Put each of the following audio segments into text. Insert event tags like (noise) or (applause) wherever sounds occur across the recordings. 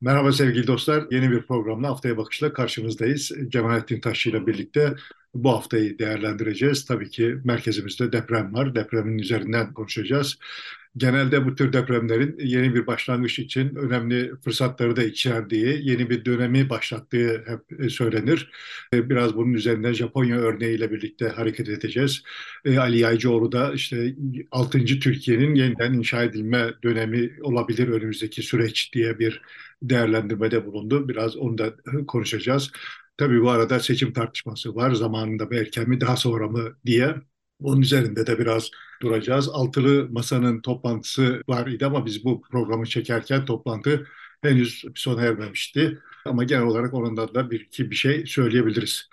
Merhaba sevgili dostlar. Yeni bir programla Haftaya Bakış'la karşınızdayız. Cemalettin Taşçı ile birlikte bu haftayı değerlendireceğiz. Tabii ki merkezimizde deprem var. Depremin üzerinden konuşacağız. Genelde bu tür depremlerin yeni bir başlangıç için önemli fırsatları da içerdiği, yeni bir dönemi başlattığı hep söylenir. E, biraz bunun üzerinden Japonya örneğiyle birlikte hareket edeceğiz. E, Ali Yaycıoğlu da işte 6. Türkiye'nin yeniden inşa edilme dönemi olabilir önümüzdeki süreç diye bir değerlendirmede bulundu. Biraz onu da konuşacağız. Tabii bu arada seçim tartışması var. Zamanında mı erken mi daha sonra mı diye. Bunun üzerinde de biraz duracağız. Altılı Masa'nın toplantısı var idi ama biz bu programı çekerken toplantı henüz sona ermemişti. Ama genel olarak onun da bir iki bir şey söyleyebiliriz.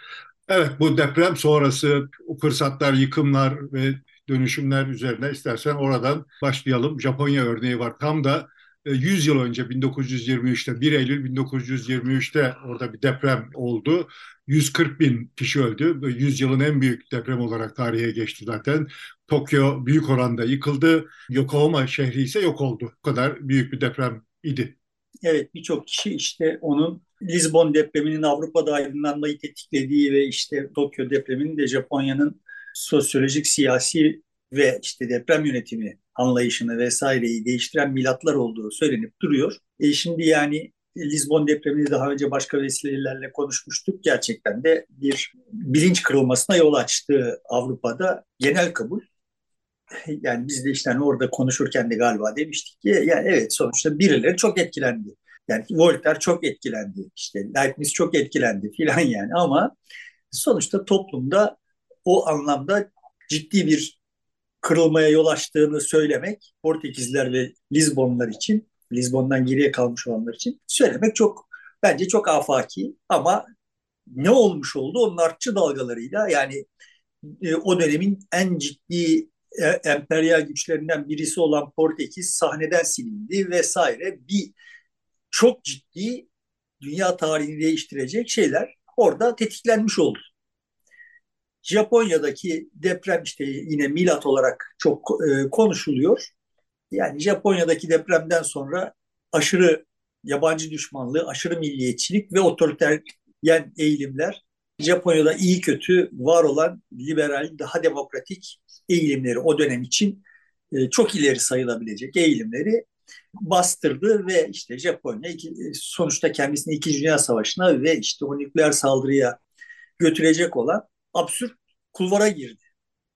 Evet bu deprem sonrası fırsatlar, yıkımlar ve dönüşümler üzerine istersen oradan başlayalım. Japonya örneği var. Tam da 100 yıl önce 1923'te 1 Eylül 1923'te orada bir deprem oldu. 140 bin kişi öldü. 100 yılın en büyük deprem olarak tarihe geçti zaten. Tokyo büyük oranda yıkıldı. Yokohama şehri ise yok oldu. Bu kadar büyük bir deprem idi. Evet birçok kişi işte onun Lisbon depreminin Avrupa'da aydınlanmayı tetiklediği ve işte Tokyo depreminin de Japonya'nın sosyolojik, siyasi ve işte deprem yönetimi anlayışını vesaireyi değiştiren milatlar olduğu söylenip duruyor. E şimdi yani Lisbon depremini daha önce başka vesilelerle konuşmuştuk. Gerçekten de bir bilinç kırılmasına yol açtı Avrupa'da genel kabul. Yani biz de işte hani orada konuşurken de galiba demiştik ki yani evet sonuçta birileri çok etkilendi. Yani Voltaire çok etkilendi, işte Leibniz çok etkilendi filan yani ama sonuçta toplumda o anlamda ciddi bir kırılmaya yol açtığını söylemek Portekizler ve Lizbonlar için, Lizbon'dan geriye kalmış olanlar için söylemek çok bence çok afaki. Ama ne olmuş oldu? Onun artçı dalgalarıyla yani e, o dönemin en ciddi e, emperyal güçlerinden birisi olan Portekiz sahneden silindi vesaire. Bir çok ciddi dünya tarihini değiştirecek şeyler orada tetiklenmiş oldu. Japonya'daki deprem işte yine milat olarak çok e, konuşuluyor. Yani Japonya'daki depremden sonra aşırı yabancı düşmanlığı, aşırı milliyetçilik ve otoriteryen eğilimler Japonya'da iyi kötü var olan liberal, daha demokratik eğilimleri o dönem için e, çok ileri sayılabilecek eğilimleri bastırdı ve işte Japonya sonuçta kendisini İkinci Dünya Savaşı'na ve işte o nükleer saldırıya götürecek olan absürt kulvara girdi.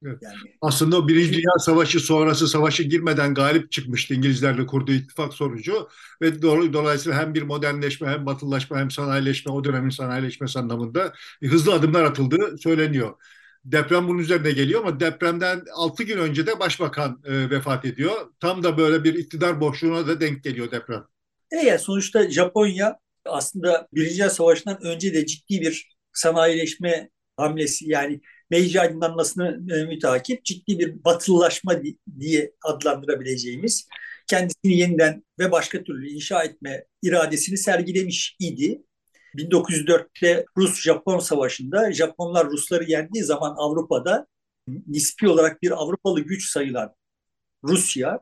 Evet. Yani, Aslında o Birinci Dünya Savaşı sonrası savaşı girmeden galip çıkmıştı İngilizlerle kurduğu ittifak sonucu ve dolayısıyla hem bir modernleşme hem batılılaşma hem sanayileşme o dönemin sanayileşmesi anlamında hızlı adımlar atıldığı söyleniyor. Deprem bunun üzerine geliyor ama depremden 6 gün önce de başbakan e, vefat ediyor. Tam da böyle bir iktidar boşluğuna da denk geliyor deprem. Evet sonuçta Japonya aslında Birinci Dünya Savaşı'ndan önce de ciddi bir sanayileşme hamlesi yani Meiji aydınlanmasını e, mütakip ciddi bir batılılaşma diye adlandırabileceğimiz kendisini yeniden ve başka türlü inşa etme iradesini sergilemiş idi. 1904'te Rus-Japon savaşında Japonlar Rusları yendiği zaman Avrupa'da nispi olarak bir Avrupalı güç sayılan Rusya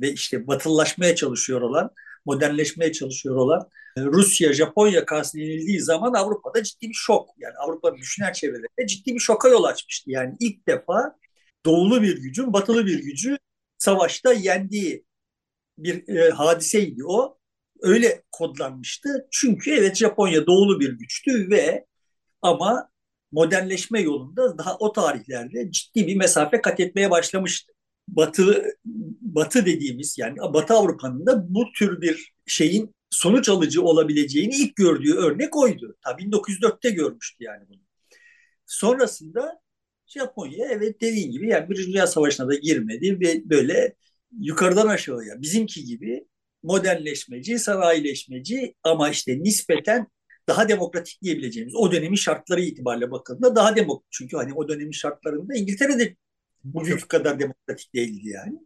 ve işte batılılaşmaya çalışıyor olan, modernleşmeye çalışıyor olan Rusya, Japonya karşısında yenildiği zaman Avrupa'da ciddi bir şok. Yani Avrupa'nın düşünen çevrelerinde ciddi bir şoka yol açmıştı. Yani ilk defa doğulu bir gücün batılı bir gücü savaşta yendiği bir e, hadiseydi o. Öyle kodlanmıştı. Çünkü evet Japonya doğulu bir güçtü ve ama modernleşme yolunda daha o tarihlerde ciddi bir mesafe kat etmeye başlamıştı. Batı Batı dediğimiz yani Batı Avrupa'nın da bu tür bir şeyin sonuç alıcı olabileceğini ilk gördüğü örnek oydu. Ta 1904'te görmüştü yani bunu. Sonrasında Japonya evet dediğin gibi yani Birinci Dünya Savaşı'na da girmedi ve böyle yukarıdan aşağıya bizimki gibi modernleşmeci, sanayileşmeci ama işte nispeten daha demokratik diyebileceğimiz o dönemin şartları itibariyle bakıldığında daha demokratik. Çünkü hani o dönemin şartlarında İngiltere'de bugünkü kadar demokratik değildi yani.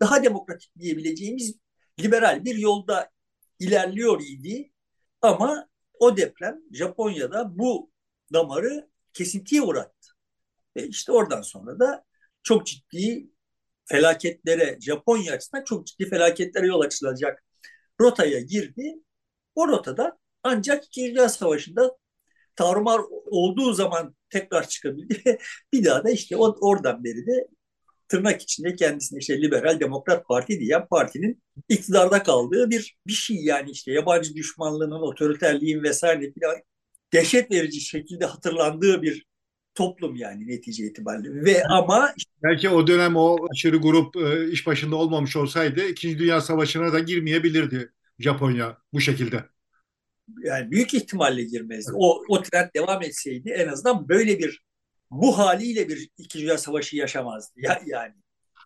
Daha demokratik diyebileceğimiz liberal bir yolda ilerliyor idi ama o deprem Japonya'da bu damarı kesintiye uğrattı. Ve işte oradan sonra da çok ciddi felaketlere, Japonya açısından çok ciddi felaketlere yol açılacak rotaya girdi. O rotada ancak İkinci Dünya Savaşı'nda tarumar olduğu zaman tekrar çıkabildi. (laughs) bir daha da işte oradan beri de tırnak içinde kendisine işte liberal demokrat parti diyen partinin iktidarda kaldığı bir bir şey yani işte yabancı düşmanlığının, otoriterliğin vesaire falan dehşet verici şekilde hatırlandığı bir toplum yani netice itibariyle. Ve ama belki o dönem o aşırı grup e, iş başında olmamış olsaydı İkinci Dünya Savaşı'na da girmeyebilirdi Japonya bu şekilde. Yani büyük ihtimalle girmezdi. O, o trend devam etseydi en azından böyle bir bu haliyle bir İkinci Dünya Savaşı yaşamazdı. Ya, yani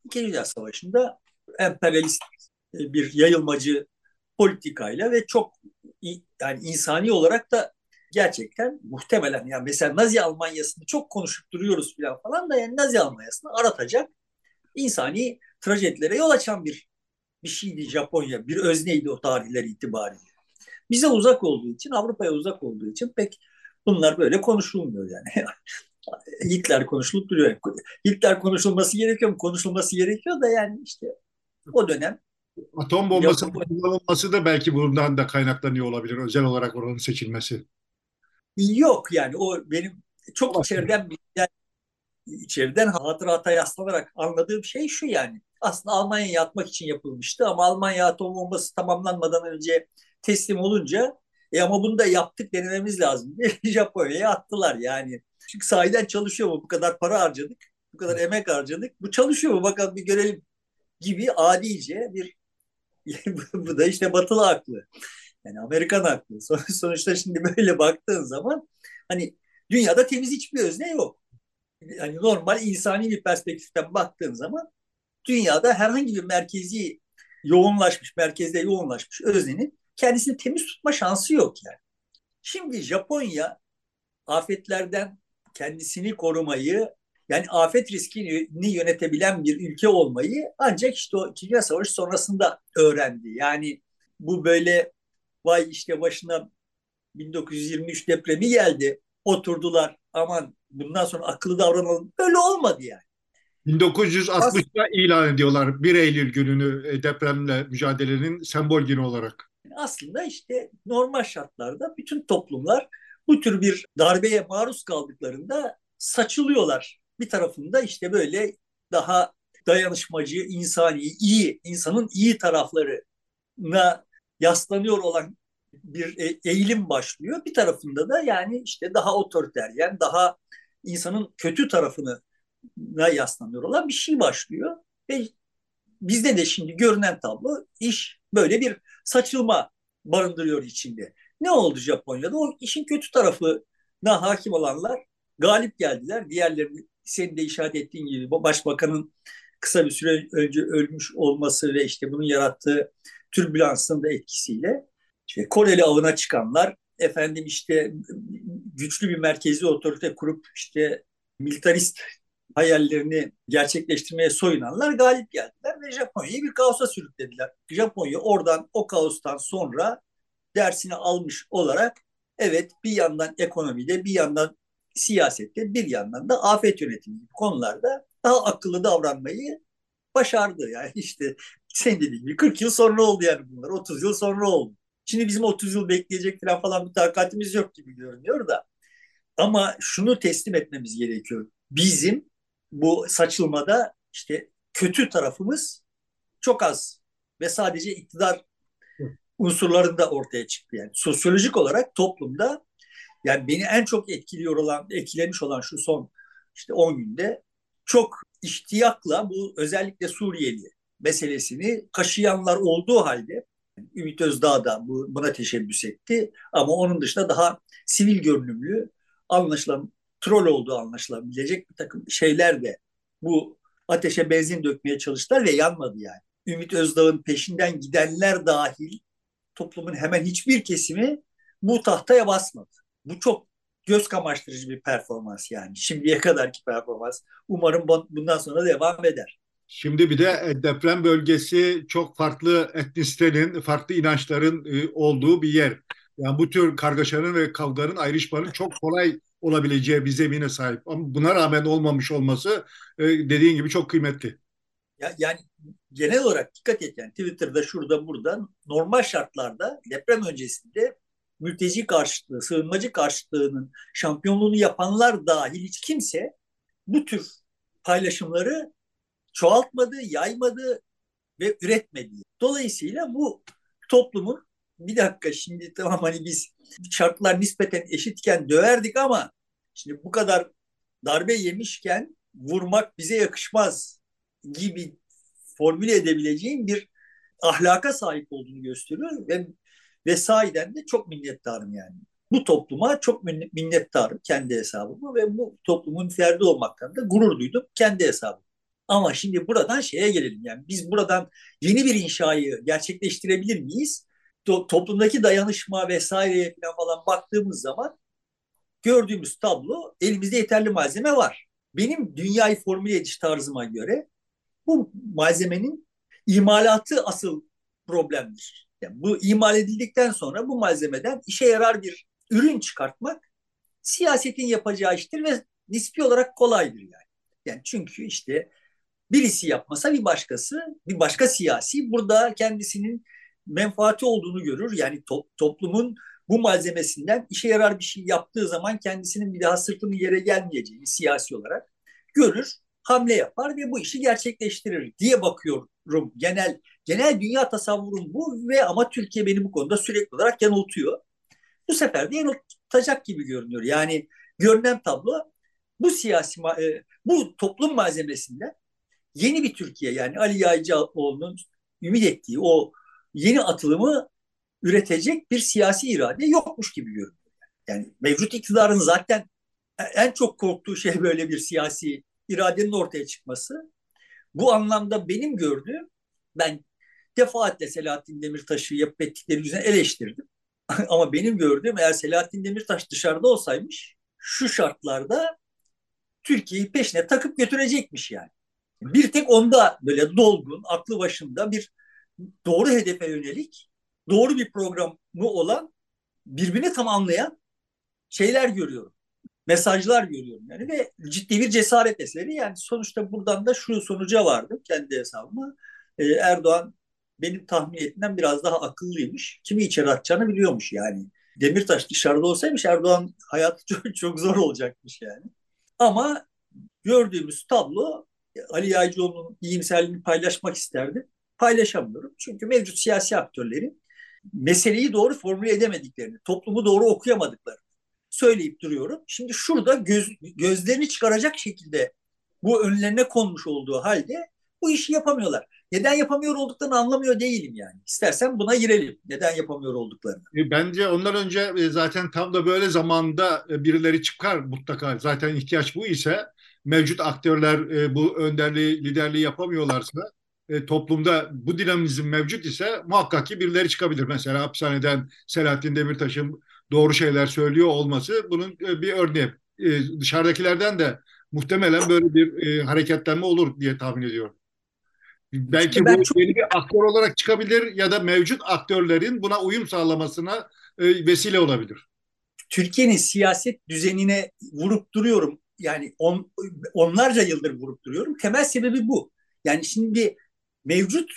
İkinci Dünya Savaşı'nda emperyalist e, bir yayılmacı politikayla ve çok yani insani olarak da gerçekten muhtemelen yani mesela Nazi Almanyası'nı çok konuşup duruyoruz falan falan da yani Nazi Almanyası'nı aratacak insani trajedilere yol açan bir bir şeydi Japonya. Bir özneydi o tarihler itibariyle. Bize uzak olduğu için, Avrupa'ya uzak olduğu için pek bunlar böyle konuşulmuyor yani. (laughs) Hitler konuşulup duruyor. Hitler konuşulması gerekiyor mu? Konuşulması gerekiyor da yani işte o dönem Atom bombası kullanılması da belki bundan da kaynaklanıyor olabilir. Özel olarak oranın seçilmesi. Yok yani o benim çok içeriden yani içeriden hatırata yaslanarak anladığım şey şu yani. Aslında Almanya'ya atmak için yapılmıştı ama Almanya atom bombası tamamlanmadan önce teslim olunca e ama bunu da yaptık denememiz lazım diye (laughs) Japonya'ya attılar yani. Çünkü sahiden çalışıyor mu? Bu kadar para harcadık, bu kadar emek harcadık. Bu çalışıyor mu? Bakalım bir görelim gibi adice bir (laughs) bu da işte batılı haklı. Yani Amerikan haklı. (laughs) Sonuçta şimdi böyle baktığın zaman hani dünyada temiz hiçbir özne yok. Yani normal insani bir perspektiften baktığın zaman dünyada herhangi bir merkezi yoğunlaşmış, merkezde yoğunlaşmış öznenin kendisini temiz tutma şansı yok yani. Şimdi Japonya afetlerden kendisini korumayı yani afet riskini yönetebilen bir ülke olmayı ancak işte o İkinci Dünya Savaşı sonrasında öğrendi. Yani bu böyle vay işte başına 1923 depremi geldi. Oturdular aman bundan sonra akıllı davranalım. Öyle olmadı yani. 1960'da ilan ediyorlar 1 Eylül gününü e, depremle mücadelenin sembol günü olarak. Aslında işte normal şartlarda bütün toplumlar bu tür bir darbeye maruz kaldıklarında saçılıyorlar. Bir tarafında işte böyle daha dayanışmacı, insani, iyi, insanın iyi taraflarına yaslanıyor olan bir e, eğilim başlıyor. Bir tarafında da yani işte daha otoriter, yani daha insanın kötü tarafına yaslanıyor olan bir şey başlıyor. Ve bizde de şimdi görünen tablo iş böyle bir saçılma barındırıyor içinde. Ne oldu Japonya'da? O işin kötü tarafına hakim olanlar galip geldiler. Diğerlerini senin de işaret ettiğin gibi başbakanın kısa bir süre önce ölmüş olması ve işte bunun yarattığı türbülansın da etkisiyle işte Koreli avına çıkanlar efendim işte güçlü bir merkezi otorite kurup işte militarist hayallerini gerçekleştirmeye soyunanlar galip geldiler ve Japonya'yı bir kaosa sürüklediler. Japonya oradan o kaostan sonra dersini almış olarak evet bir yandan ekonomide bir yandan siyasette bir yandan da afet yönetimi konularda daha akıllı davranmayı başardı. Yani işte sen dediğin gibi 40 yıl sonra oldu yani bunlar. 30 yıl sonra oldu. Şimdi bizim 30 yıl bekleyecek falan falan bir takatimiz yok gibi görünüyor da. Ama şunu teslim etmemiz gerekiyor. Bizim bu saçılmada işte kötü tarafımız çok az ve sadece iktidar unsurlarında ortaya çıktı. Yani sosyolojik olarak toplumda yani beni en çok etkiliyor olan, etkilemiş olan şu son işte 10 günde çok ihtiyakla bu özellikle Suriyeli meselesini kaşıyanlar olduğu halde Ümit Özdağ da bu, buna teşebbüs etti. Ama onun dışında daha sivil görünümlü, anlaşılan troll olduğu anlaşılabilecek bir takım şeyler de bu ateşe benzin dökmeye çalıştılar ve yanmadı yani. Ümit Özdağ'ın peşinden gidenler dahil toplumun hemen hiçbir kesimi bu tahtaya basmadı. Bu çok göz kamaştırıcı bir performans yani. Şimdiye kadarki performans. Umarım bundan sonra devam eder. Şimdi bir de e, deprem bölgesi çok farklı etnisitenin, farklı inançların e, olduğu bir yer. Yani bu tür kargaşanın ve kavganın, ayrışmanın çok kolay olabileceği bir zemine sahip. Ama buna rağmen olmamış olması e, dediğin gibi çok kıymetli. Ya, yani genel olarak dikkat et yani Twitter'da şurada burada normal şartlarda deprem öncesinde mülteci karşıtlığı, sığınmacı karşıtlığının şampiyonluğunu yapanlar dahil hiç kimse bu tür paylaşımları çoğaltmadı, yaymadı ve üretmedi. Dolayısıyla bu toplumun bir dakika şimdi tamam hani biz şartlar nispeten eşitken döverdik ama şimdi bu kadar darbe yemişken vurmak bize yakışmaz gibi formüle edebileceğim bir ahlaka sahip olduğunu gösteriyor ve ve sahiden de çok minnettarım yani. Bu topluma çok minnettarım kendi hesabıma ve bu toplumun ferdi olmaktan da gurur duydum kendi hesabım. Ama şimdi buradan şeye gelelim yani biz buradan yeni bir inşayı gerçekleştirebilir miyiz? To- toplumdaki dayanışma vesaireye falan falan baktığımız zaman gördüğümüz tablo elimizde yeterli malzeme var. Benim dünyayı formüle ediş tarzıma göre bu malzemenin imalatı asıl problemdir. Yani bu imal edildikten sonra bu malzemeden işe yarar bir ürün çıkartmak siyasetin yapacağı iştir ve nispi olarak kolaydır yani. Yani çünkü işte birisi yapmasa bir başkası, bir başka siyasi burada kendisinin menfaati olduğunu görür. Yani to- toplumun bu malzemesinden işe yarar bir şey yaptığı zaman kendisinin bir daha sırtının yere gelmeyeceğini siyasi olarak görür, hamle yapar ve bu işi gerçekleştirir diye bakıyorum. Genel genel dünya tasavvurum bu ve ama Türkiye beni bu konuda sürekli olarak yanıltıyor. Bu sefer de yanıltacak gibi görünüyor. Yani görünen tablo bu siyasi e, bu toplum malzemesinden yeni bir Türkiye yani Ali Yaycıoğlu'nun ümit ettiği o yeni atılımı üretecek bir siyasi irade yokmuş gibi görünüyor. Yani mevcut iktidarın zaten en çok korktuğu şey böyle bir siyasi iradenin ortaya çıkması. Bu anlamda benim gördüğüm ben defaatle Selahattin Demirtaş'ı yapıp ettikleri yüzünden eleştirdim. (laughs) Ama benim gördüğüm eğer Selahattin Demirtaş dışarıda olsaymış şu şartlarda Türkiye'yi peşine takıp götürecekmiş yani. Bir tek onda böyle dolgun, aklı başında bir doğru hedefe yönelik, doğru bir programı olan, birbirini tamamlayan şeyler görüyorum. Mesajlar görüyorum yani ve ciddi bir cesaret eseri. Yani sonuçta buradan da şu sonuca vardım kendi hesabıma. Ee, Erdoğan benim tahmin ettiğimden biraz daha akıllıymış. Kimi içeri atacağını biliyormuş yani. Demirtaş dışarıda olsaymış Erdoğan hayatı (laughs) çok, çok zor olacakmış yani. Ama gördüğümüz tablo Ali Yaycıoğlu'nun iyimserliğini paylaşmak isterdim. Paylaşamıyorum. Çünkü mevcut siyasi aktörlerin meseleyi doğru formüle edemediklerini, toplumu doğru okuyamadıklarını söyleyip duruyorum. Şimdi şurada göz, gözlerini çıkaracak şekilde bu önlerine konmuş olduğu halde bu işi yapamıyorlar. Neden yapamıyor olduklarını anlamıyor değilim yani. İstersen buna girelim. Neden yapamıyor olduklarını. E, bence ondan önce e, zaten tam da böyle zamanda e, birileri çıkar mutlaka. Zaten ihtiyaç bu ise mevcut aktörler bu önderliği, liderliği yapamıyorlarsa toplumda bu dinamizm mevcut ise muhakkak ki birileri çıkabilir. Mesela hapishaneden Selahattin Demirtaş'ın doğru şeyler söylüyor olması bunun bir örneği. Dışarıdakilerden de muhtemelen böyle bir hareketlenme olur diye tahmin ediyorum. Belki bu çok... yeni bir aktör olarak çıkabilir ya da mevcut aktörlerin buna uyum sağlamasına e, vesile olabilir. Türkiye'nin siyaset düzenine vurup duruyorum. Yani on, onlarca yıldır vurup duruyorum. Temel sebebi bu. Yani şimdi mevcut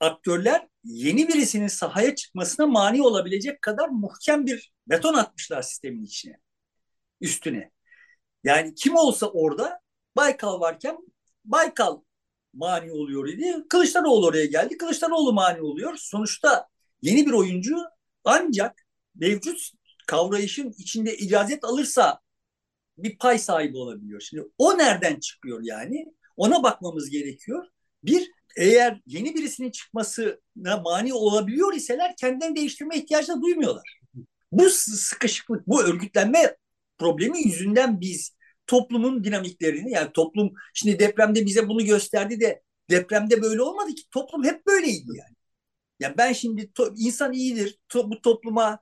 aktörler yeni birisinin sahaya çıkmasına mani olabilecek kadar muhkem bir beton atmışlar sistemin içine, üstüne. Yani kim olsa orada Baykal varken Baykal mani oluyor idi. Kılıçdaroğlu oraya geldi. Kılıçdaroğlu mani oluyor. Sonuçta yeni bir oyuncu ancak mevcut kavrayışın içinde icazet alırsa bir pay sahibi olabiliyor. Şimdi o nereden çıkıyor yani? Ona bakmamız gerekiyor. Bir, eğer yeni birisinin çıkmasına mani olabiliyor iseler kendilerini değiştirme ihtiyacı da duymuyorlar. Bu sıkışıklık, bu örgütlenme problemi yüzünden biz toplumun dinamiklerini yani toplum şimdi depremde bize bunu gösterdi de depremde böyle olmadı ki toplum hep böyleydi yani. Yani ben şimdi to, insan iyidir to, bu topluma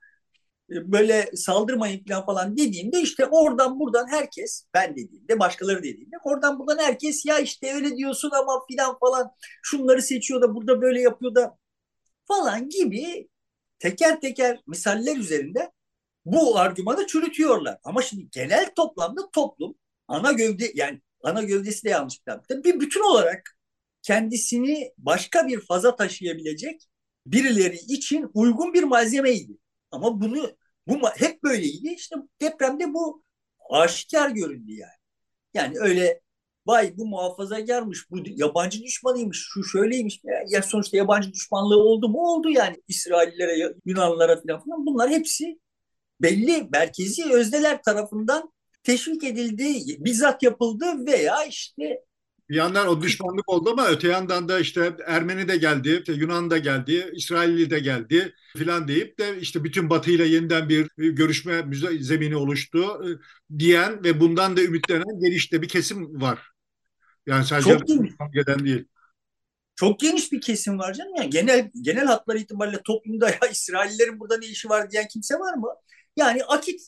böyle saldırmayın falan falan dediğimde işte oradan buradan herkes ben dediğimde başkaları dediğimde oradan buradan herkes ya işte öyle diyorsun ama filan falan şunları seçiyor da burada böyle yapıyor da falan gibi teker teker misaller üzerinde bu argümanı çürütüyorlar. Ama şimdi genel toplamda toplum ana gövde yani ana gövdesi de yanlış bir bir bütün olarak kendisini başka bir faza taşıyabilecek birileri için uygun bir malzemeydi. Ama bunu bu hep böyleydi. İşte depremde bu aşikar göründü yani. Yani öyle vay bu muhafazakarmış, bu yabancı düşmanıymış, şu şöyleymiş. Ya sonuçta yabancı düşmanlığı oldu mu? Oldu yani İsraillilere, Yunanlılara falan. Bunlar hepsi belli merkezi özneler tarafından teşvik edildi, bizzat yapıldı veya işte bir yandan o düşmanlık oldu ama öte yandan da işte Ermeni de geldi, işte Yunan da geldi, İsrailli de geldi filan deyip de işte bütün Batı ile yeniden bir görüşme zemini oluştu e, diyen ve bundan da ümitlenen geniş de bir kesim var. Yani sadece Çok gelen değil. Çok geniş bir kesim var canım. Yani genel genel hatlar itibariyle toplumda ya İsraillerin burada ne işi var diyen kimse var mı? Yani Akit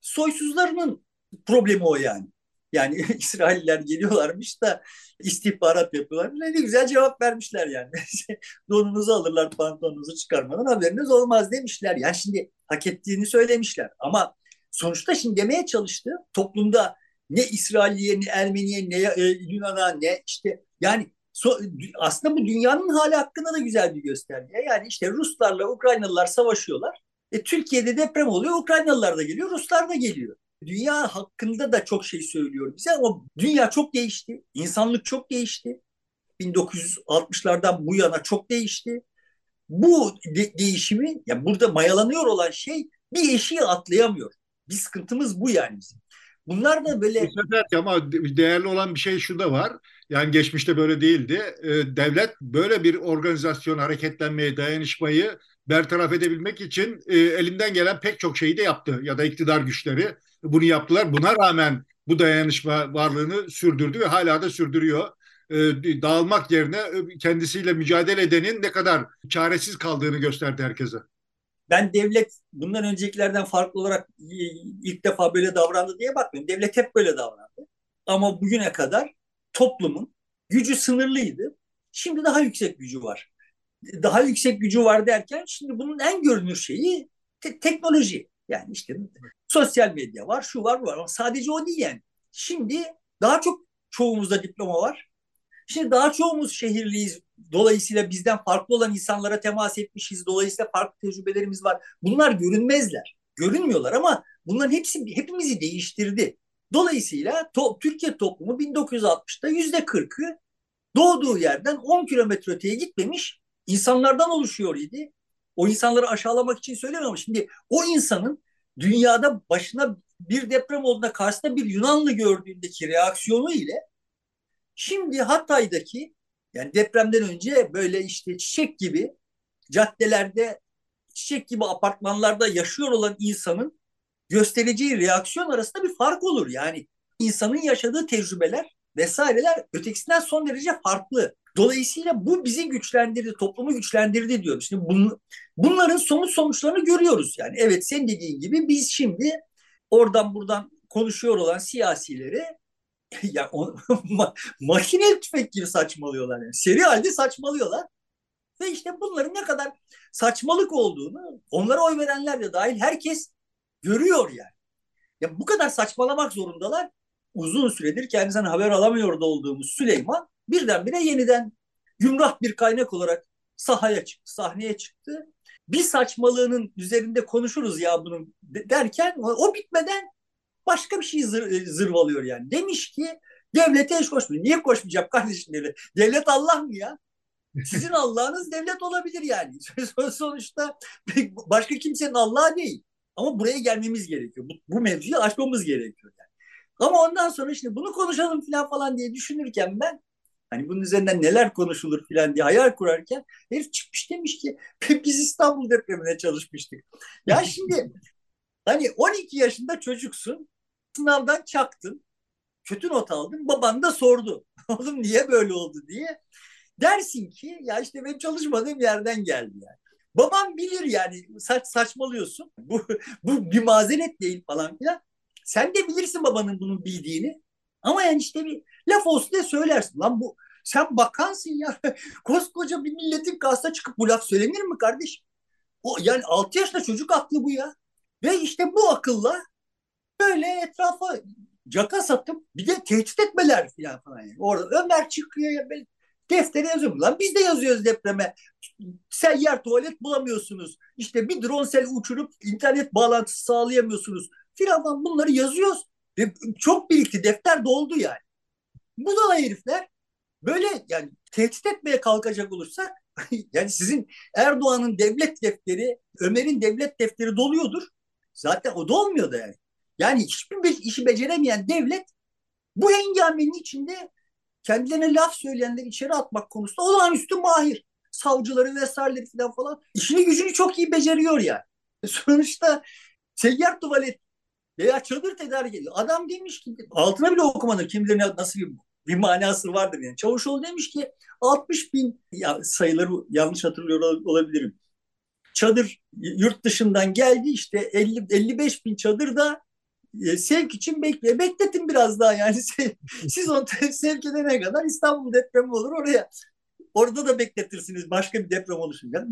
soysuzlarının problemi o yani. Yani (laughs) İsrailler geliyorlarmış da istihbarat yapıyorlar. Ne güzel cevap vermişler yani. (laughs) Donunuzu alırlar pantolonunuzu çıkarmadan haberiniz olmaz demişler. Yani şimdi hak ettiğini söylemişler. Ama sonuçta şimdi demeye çalıştı toplumda ne İsrailliye ne Ermeniye ne e, Yunan'a ne işte yani so, aslında bu dünyanın hali hakkında da güzel bir gösterge. Yani işte Ruslarla Ukraynalılar savaşıyorlar. E, Türkiye'de deprem oluyor, Ukraynalılar da geliyor, Ruslar da geliyor. Dünya hakkında da çok şey söylüyor bize ama dünya çok değişti. İnsanlık çok değişti. 1960'lardan bu yana çok değişti. Bu de- değişimi, yani burada mayalanıyor olan şey bir eşiği atlayamıyor. Bir sıkıntımız bu yani bizim. Bunlar da böyle... Ama değerli olan bir şey şu da var. Yani geçmişte böyle değildi. Ee, devlet böyle bir organizasyon hareketlenmeyi, dayanışmayı bertaraf edebilmek için e, elinden gelen pek çok şeyi de yaptı. Ya da iktidar güçleri bunu yaptılar. Buna rağmen bu dayanışma varlığını sürdürdü ve hala da sürdürüyor. E, dağılmak yerine e, kendisiyle mücadele edenin ne kadar çaresiz kaldığını gösterdi herkese. Ben devlet bundan öncekilerden farklı olarak ilk defa böyle davrandı diye bakmıyorum. Devlet hep böyle davrandı. Ama bugüne kadar toplumun gücü sınırlıydı. Şimdi daha yüksek gücü var. Daha yüksek gücü var derken şimdi bunun en görünür şeyi te- teknoloji. Yani işte sosyal medya var, şu var, bu var. Ama sadece o değil yani. Şimdi daha çok çoğumuzda diploma var. Şimdi daha çoğumuz şehirliyiz. Dolayısıyla bizden farklı olan insanlara temas etmişiz. Dolayısıyla farklı tecrübelerimiz var. Bunlar görünmezler. Görünmüyorlar ama bunların hepsi hepimizi değiştirdi. Dolayısıyla to, Türkiye toplumu 1960'ta yüzde 40'ı doğduğu yerden 10 kilometre öteye gitmemiş insanlardan oluşuyor idi. O insanları aşağılamak için söylemiyorum. Şimdi o insanın dünyada başına bir deprem olduğunda karşısında bir Yunanlı gördüğündeki reaksiyonu ile şimdi Hatay'daki yani depremden önce böyle işte çiçek gibi caddelerde çiçek gibi apartmanlarda yaşıyor olan insanın göstereceği reaksiyon arasında bir fark olur. Yani insanın yaşadığı tecrübeler vesaireler ötekisinden son derece farklı. Dolayısıyla bu bizi güçlendirdi, toplumu güçlendirdi diyoruz. Şimdi bun, bunların somut sonuçlarını görüyoruz. Yani evet sen dediğin gibi biz şimdi oradan buradan konuşuyor olan siyasileri (laughs) ya o, (laughs) ma, makine tüfek gibi saçmalıyorlar. Yani. Seri halde saçmalıyorlar. Ve işte bunların ne kadar saçmalık olduğunu onlara oy verenler de dahil herkes görüyor yani. Ya bu kadar saçmalamak zorundalar. Uzun süredir kendisinden haber alamıyordu olduğumuz Süleyman birdenbire yeniden gümrah bir kaynak olarak sahaya çıktı, sahneye çıktı. Bir saçmalığının üzerinde konuşuruz ya bunun derken o bitmeden başka bir şey zır, e, zırvalıyor yani. Demiş ki devlete eş koşmuyor. Niye koşmayacak kardeşim devlet? Devlet Allah mı ya? Sizin (laughs) Allah'ınız devlet olabilir yani. (laughs) Sonuçta başka kimsenin Allah'ı değil. Ama buraya gelmemiz gerekiyor. Bu, bu mevzuyu aşmamız gerekiyor. Ama ondan sonra şimdi bunu konuşalım falan falan diye düşünürken ben Hani bunun üzerinden neler konuşulur filan diye hayal kurarken herif çıkmış demiş ki biz İstanbul depremine çalışmıştık. Ya (laughs) şimdi hani 12 yaşında çocuksun sınavdan çaktın kötü not aldın baban da sordu. (laughs) Oğlum niye böyle oldu diye. Dersin ki ya işte benim çalışmadığım yerden geldi yani. Baban bilir yani saç saçmalıyorsun. Bu, bu bir mazeret değil falan filan. Sen de bilirsin babanın bunun bildiğini. Ama yani işte bir laf olsun diye söylersin. Lan bu sen bakansın ya. (laughs) Koskoca bir milletin karşısına çıkıp bu laf söylenir mi kardeş? O, yani 6 yaşında çocuk aklı bu ya. Ve işte bu akılla böyle etrafa caka satıp bir de tehdit etmeler falan falan. Yani. Orada Ömer çıkıyor ya böyle deftere yazıyorum. Lan biz de yazıyoruz depreme. Seyyar tuvalet bulamıyorsunuz. İşte bir drone sel uçurup internet bağlantısı sağlayamıyorsunuz. Filan bunları yazıyoruz. Ve çok birikti. Defter doldu yani. Bu da herifler böyle yani tehdit etmeye kalkacak olursak (laughs) yani sizin Erdoğan'ın devlet defteri, Ömer'in devlet defteri doluyordur. Zaten o dolmuyor da yani. Yani hiçbir işi beceremeyen devlet bu hengamenin içinde kendilerine laf söyleyenleri içeri atmak konusunda olağanüstü mahir. Savcıları vesaireleri falan falan. İşini gücünü çok iyi beceriyor yani. (laughs) Sonuçta seyyar tuvalet veya çadır tedarik ediyor. Adam demiş ki altına bile okumadım kim bilir nasıl bir, bir manası vardır yani. Çavuşoğlu demiş ki 60 bin ya sayıları yanlış hatırlıyor olabilirim. Çadır yurt dışından geldi işte 50, 55 bin çadır da e, sevk için bekliyor. Bekletin biraz daha yani. (laughs) Siz onu sevk edene kadar İstanbul depremi olur oraya. Orada da bekletirsiniz başka bir deprem oluşunca.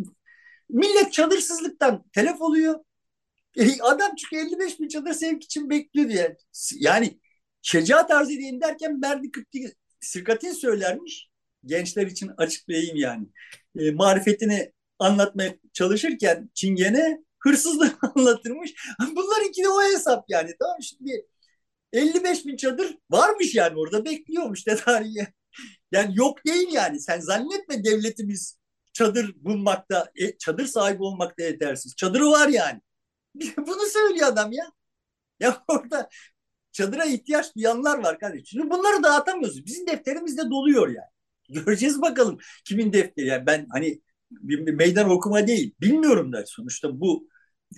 Millet çadırsızlıktan telef oluyor. E, adam çünkü 55 bin çadır sevk için bekliyor diye. Yani şecaat arz edeyim derken Merdi Kıpti Sirkatin söylermiş. Gençler için açıklayayım yani. E, marifetini anlatmaya çalışırken Çingene hırsızlığı (laughs) anlatırmış. Bunlarınki de o hesap yani. Tamam şimdi 55 bin çadır varmış yani orada bekliyormuş tedariye. Yani yok değil yani. Sen zannetme devletimiz çadır bulmakta, e, çadır sahibi olmakta yetersiz. Çadırı var yani. (laughs) Bunu söylüyor adam ya. Ya (laughs) orada çadıra ihtiyaç duyanlar var kardeşim. Şimdi bunları dağıtamıyoruz. Bizim defterimizde doluyor yani. Göreceğiz bakalım kimin defteri. Yani ben hani bir meydan okuma değil. Bilmiyorum da sonuçta bu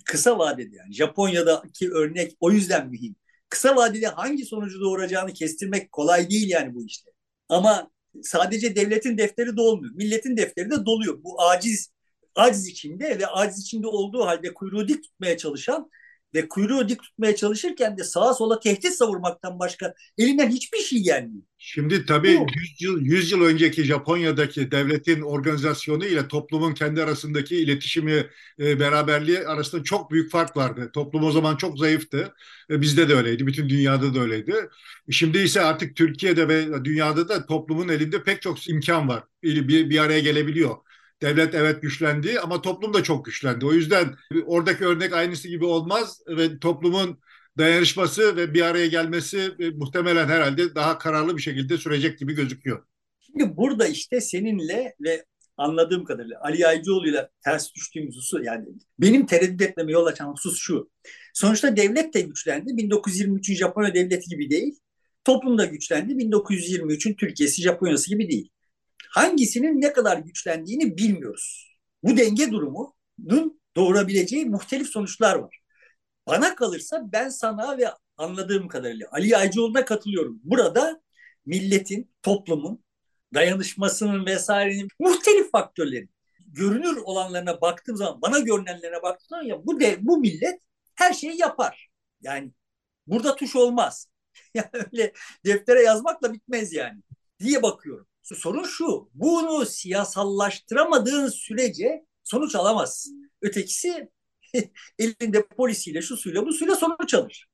kısa vadede yani Japonya'daki örnek o yüzden mühim. Kısa vadede hangi sonucu doğuracağını kestirmek kolay değil yani bu işte. Ama sadece devletin defteri dolmuyor. Milletin defteri de doluyor. Bu aciz aciz içinde ve aciz içinde olduğu halde kuyruğu dik tutmaya çalışan ve kuyruğu dik tutmaya çalışırken de sağa sola tehdit savurmaktan başka elinden hiçbir şey gelmiyor. Şimdi tabii 100 yıl, 100 yıl önceki Japonya'daki devletin organizasyonu ile toplumun kendi arasındaki iletişimi, e, beraberliği arasında çok büyük fark vardı. Toplum o zaman çok zayıftı. E, bizde de öyleydi, bütün dünyada da öyleydi. Şimdi ise artık Türkiye'de ve dünyada da toplumun elinde pek çok imkan var. Bir, bir araya gelebiliyor. Devlet evet güçlendi ama toplum da çok güçlendi. O yüzden oradaki örnek aynısı gibi olmaz ve toplumun dayanışması ve bir araya gelmesi e, muhtemelen herhalde daha kararlı bir şekilde sürecek gibi gözüküyor. Şimdi burada işte seninle ve anladığım kadarıyla Ali Aycıoğlu ile ters düştüğümüz husus yani benim tereddüt etmeme yol açan husus şu. Sonuçta devlet de güçlendi. 1923'ün Japonya devleti gibi değil. Toplum da güçlendi. 1923'ün Türkiye'si Japonya'sı gibi değil hangisinin ne kadar güçlendiğini bilmiyoruz. Bu denge durumunun doğurabileceği muhtelif sonuçlar var. Bana kalırsa ben sana ve anladığım kadarıyla Ali Aycıoğlu'na katılıyorum. Burada milletin, toplumun dayanışmasının vesairenin muhtelif faktörleri görünür olanlarına baktığım zaman, bana görünenlerine baktığım zaman ya bu de, bu millet her şeyi yapar. Yani burada tuş olmaz. (laughs) Yani öyle deftere yazmakla bitmez yani diye bakıyorum. Sorun şu, bunu siyasallaştıramadığın sürece sonuç alamazsın. Ötekisi (laughs) elinde polisiyle, şu suyla, bu suyla sonuç alır.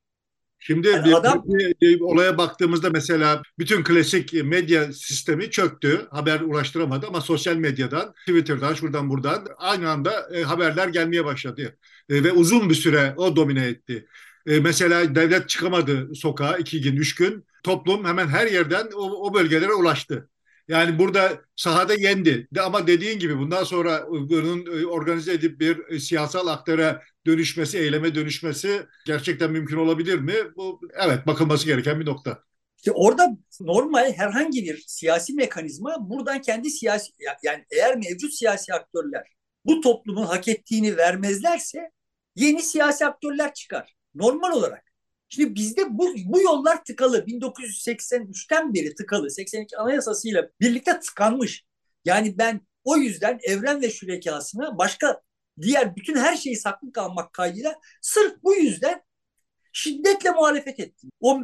Şimdi yani bir, adam... bir, olaya baktığımızda mesela bütün klasik medya sistemi çöktü. Haber ulaştıramadı ama sosyal medyadan, Twitter'dan, şuradan buradan aynı anda e, haberler gelmeye başladı. E, ve uzun bir süre o domine etti. E, mesela devlet çıkamadı sokağa iki gün, üç gün. Toplum hemen her yerden o, o bölgelere ulaştı. Yani burada sahada yendi. De ama dediğin gibi bundan sonra bunun e, organize edip bir e, siyasal aktöre dönüşmesi, eyleme dönüşmesi gerçekten mümkün olabilir mi? Bu evet bakılması gereken bir nokta. İşte orada normal herhangi bir siyasi mekanizma buradan kendi siyasi yani eğer mevcut siyasi aktörler bu toplumun hak ettiğini vermezlerse yeni siyasi aktörler çıkar. Normal olarak. Şimdi bizde bu, bu yollar tıkalı. 1983'ten beri tıkalı. 82 anayasasıyla birlikte tıkanmış. Yani ben o yüzden evren ve şürekasına başka diğer bütün her şeyi saklı kalmak kaydıyla sırf bu yüzden şiddetle muhalefet ettim. O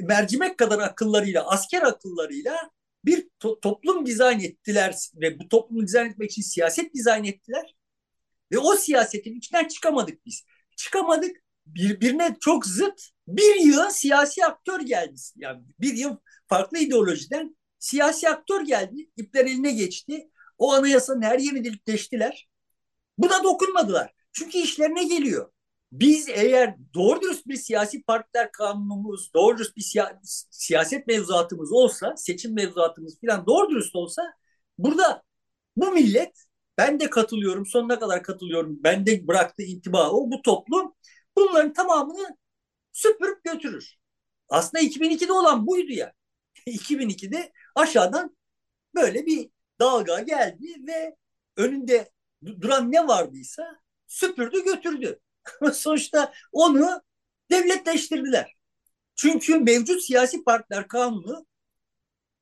mercimek kadar akıllarıyla, asker akıllarıyla bir to- toplum dizayn ettiler ve bu toplumu dizayn etmek için siyaset dizayn ettiler. Ve o siyasetin içinden çıkamadık biz. Çıkamadık birbirine çok zıt bir yığın siyasi aktör geldi. Yani bir yıl farklı ideolojiden Siyasi aktör geldi, ipler eline geçti. O anayasanın her yerini delik deştiler. Buna dokunmadılar. Çünkü işlerine geliyor. Biz eğer doğru dürüst bir siyasi partiler kanunumuz, doğru dürüst bir siya siyaset mevzuatımız olsa, seçim mevzuatımız falan doğru dürüst olsa burada bu millet ben de katılıyorum, sonuna kadar katılıyorum. Ben de bıraktığı intiba o, bu toplum bunların tamamını süpürüp götürür. Aslında 2002'de olan buydu ya. (laughs) 2002'de aşağıdan böyle bir dalga geldi ve önünde duran ne vardıysa süpürdü götürdü. (laughs) Sonuçta onu devletleştirdiler. Çünkü mevcut siyasi partiler kanunu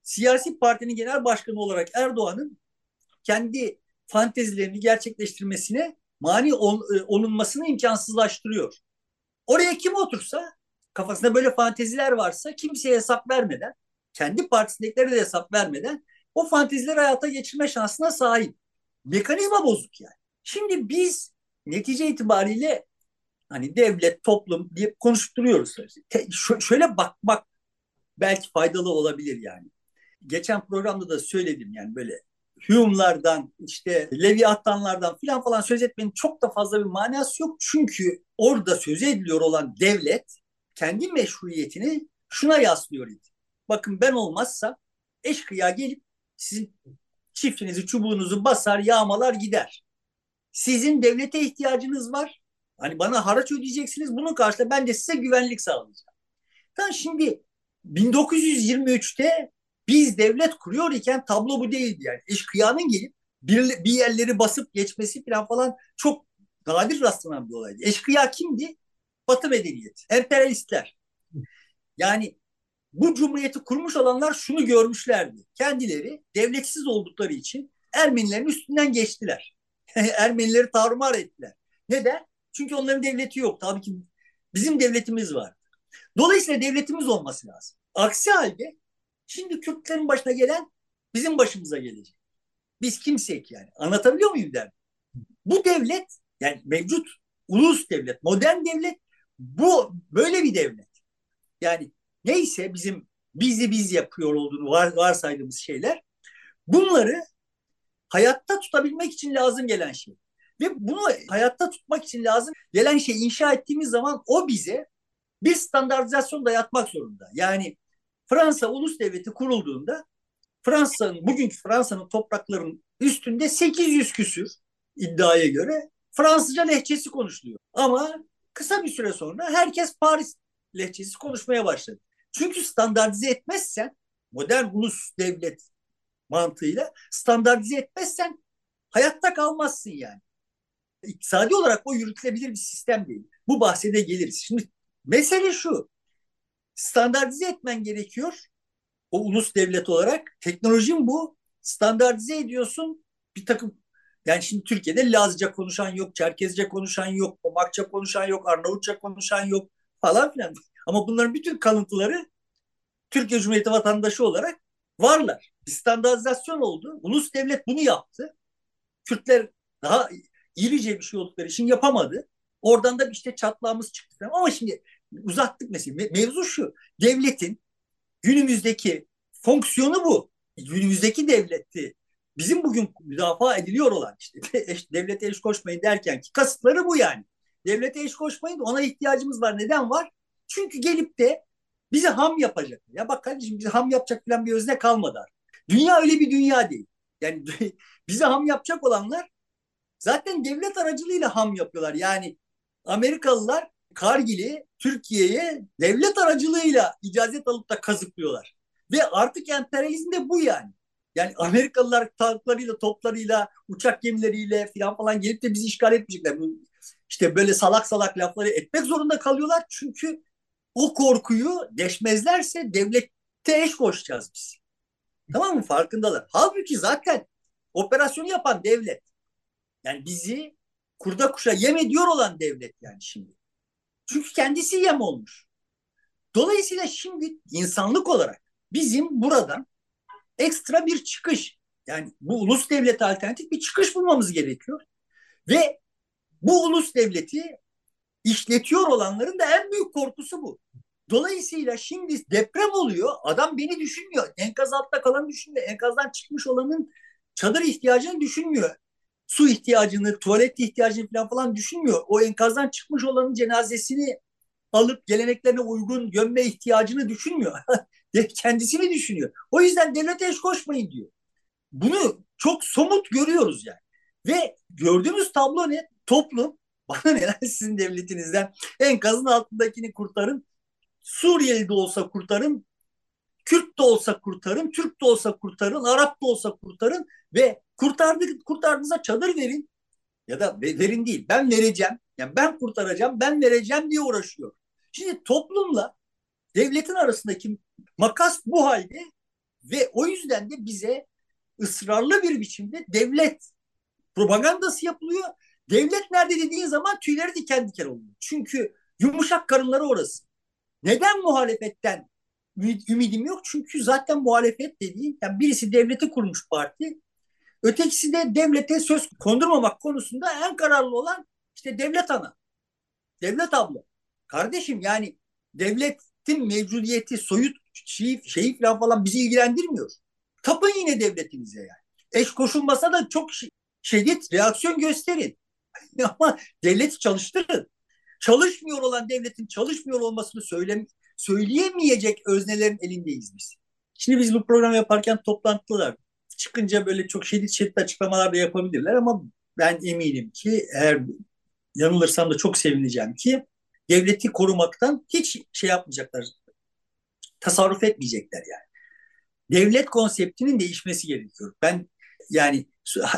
siyasi partinin genel başkanı olarak Erdoğan'ın kendi fantezilerini gerçekleştirmesine mani e, olunmasını imkansızlaştırıyor. Oraya kim otursa kafasında böyle fanteziler varsa kimseye hesap vermeden kendi partisindekileri de hesap vermeden o fantezileri hayata geçirme şansına sahip. Mekanizma bozuk yani. Şimdi biz netice itibariyle hani devlet, toplum diye konuşturuyoruz. Te, şöyle bak bak belki faydalı olabilir yani. Geçen programda da söyledim yani böyle Hume'lardan işte Leviathanlardan filan falan söz etmenin çok da fazla bir manası yok. Çünkü orada söz ediliyor olan devlet kendi meşruiyetini şuna yaslıyor idi. Bakın ben olmazsa eşkıya gelip sizin çiftinizi, çubuğunuzu basar, yağmalar gider. Sizin devlete ihtiyacınız var. Hani bana haraç ödeyeceksiniz. Bunun karşılığında ben de size güvenlik sağlayacağım. Tamam şimdi 1923'te biz devlet kuruyor iken tablo bu değildi yani. Eşkıyanın gelip bir, bir yerleri basıp geçmesi falan falan çok nadir rastlanan bir olaydı. Eşkıya kimdi? Batı medeniyeti, emperyalistler. Yani bu cumhuriyeti kurmuş olanlar şunu görmüşlerdi. Kendileri devletsiz oldukları için Ermenilerin üstünden geçtiler. (laughs) Ermenileri tarumar ettiler. Neden? Çünkü onların devleti yok. Tabii ki bizim devletimiz var. Dolayısıyla devletimiz olması lazım. Aksi halde şimdi Kürtlerin başına gelen bizim başımıza gelecek. Biz kimsek yani. Anlatabiliyor muyum der. Bu devlet yani mevcut ulus devlet, modern devlet bu böyle bir devlet. Yani neyse bizim bizi biz yapıyor olduğunu var, varsaydığımız şeyler bunları hayatta tutabilmek için lazım gelen şey. Ve bunu hayatta tutmak için lazım gelen şey inşa ettiğimiz zaman o bize bir standartizasyon dayatmak zorunda. Yani Fransa ulus devleti kurulduğunda Fransa'nın bugünkü Fransa'nın topraklarının üstünde 800 küsür iddiaya göre Fransızca lehçesi konuşuluyor. Ama kısa bir süre sonra herkes Paris lehçesi konuşmaya başladı. Çünkü standartize etmezsen modern ulus devlet mantığıyla standartize etmezsen hayatta kalmazsın yani. İktisadi olarak o yürütülebilir bir sistem değil. Bu bahsede geliriz. Şimdi mesele şu. Standartize etmen gerekiyor. O ulus devlet olarak. Teknolojin bu. Standartize ediyorsun. Bir takım yani şimdi Türkiye'de Lazca konuşan yok, Çerkezce konuşan yok, Pomakça konuşan yok, Arnavutça konuşan yok falan filan. Ama bunların bütün kalıntıları Türkiye Cumhuriyeti vatandaşı olarak varlar. Bir standartizasyon oldu. Ulus devlet bunu yaptı. Kürtler daha irice bir şey oldukları için yapamadı. Oradan da işte çatlağımız çıktı. Ama şimdi uzattık mesela. Me mevzu şu. Devletin günümüzdeki fonksiyonu bu. Günümüzdeki devleti bizim bugün müdafaa ediliyor olan işte (laughs) devlete eş koşmayın derken ki kasıtları bu yani. Devlete eş koşmayın ona ihtiyacımız var. Neden var? Çünkü gelip de bizi ham yapacak. Ya bak kardeşim bizi ham yapacak falan bir özne kalmadı. Dünya öyle bir dünya değil. Yani (laughs) bizi ham yapacak olanlar zaten devlet aracılığıyla ham yapıyorlar. Yani Amerikalılar Kargil'i Türkiye'ye devlet aracılığıyla icazet alıp da kazıklıyorlar. Ve artık emperyalizm de bu yani. Yani Amerikalılar tanklarıyla, toplarıyla, uçak gemileriyle falan falan gelip de bizi işgal etmeyecekler. İşte böyle salak salak lafları etmek zorunda kalıyorlar. Çünkü o korkuyu deşmezlerse devlette eş koşacağız biz. Tamam mı? Farkındalar. Halbuki zaten operasyonu yapan devlet. Yani bizi kurda kuşa yem ediyor olan devlet yani şimdi. Çünkü kendisi yem olmuş. Dolayısıyla şimdi insanlık olarak bizim buradan ekstra bir çıkış yani bu ulus devlet alternatif bir çıkış bulmamız gerekiyor. Ve bu ulus devleti işletiyor olanların da en büyük korkusu bu. Dolayısıyla şimdi deprem oluyor. Adam beni düşünmüyor. Enkaz altta kalanı düşünmüyor. Enkazdan çıkmış olanın çadır ihtiyacını düşünmüyor. Su ihtiyacını, tuvalet ihtiyacını falan falan düşünmüyor. O enkazdan çıkmış olanın cenazesini alıp geleneklerine uygun gömme ihtiyacını düşünmüyor. (laughs) Kendisini düşünüyor. O yüzden devlete eş koşmayın diyor. Bunu çok somut görüyoruz yani. Ve gördüğümüz tablo ne? Toplum (laughs) bana neler sizin devletinizden enkazın altındakini kurtarın. Suriyeli de olsa kurtarın. Kürt de olsa kurtarın. Türk de olsa kurtarın. Arap da olsa kurtarın. Ve kurtardık, kurtardığınızda çadır verin. Ya da verin değil. Ben vereceğim. Yani ben kurtaracağım. Ben vereceğim diye uğraşıyor. Şimdi toplumla devletin arasındaki makas bu halde ve o yüzden de bize ısrarlı bir biçimde devlet propagandası yapılıyor. Devlet nerede dediğin zaman tüyleri diken diken oluyor. Çünkü yumuşak karınları orası. Neden muhalefetten ümidim yok? Çünkü zaten muhalefet dediğin yani birisi devleti kurmuş parti. Ötekisi de devlete söz kondurmamak konusunda en kararlı olan işte devlet ana. Devlet abla. Kardeşim yani devletin mevcudiyeti, soyut şey falan falan bizi ilgilendirmiyor. Tapın yine devletinize yani. Eş koşulmasa da çok şiddet reaksiyon gösterin. (laughs) Ama devleti çalıştırın. Çalışmıyor olan devletin çalışmıyor olmasını söyle, söyleyemeyecek öznelerin elindeyiz biz. Şimdi biz bu programı yaparken toplantılar çıkınca böyle çok şiddet şiddet açıklamalar da yapabilirler ama ben eminim ki eğer yanılırsam da çok sevineceğim ki devleti korumaktan hiç şey yapmayacaklar. Tasarruf etmeyecekler yani. Devlet konseptinin değişmesi gerekiyor. Ben yani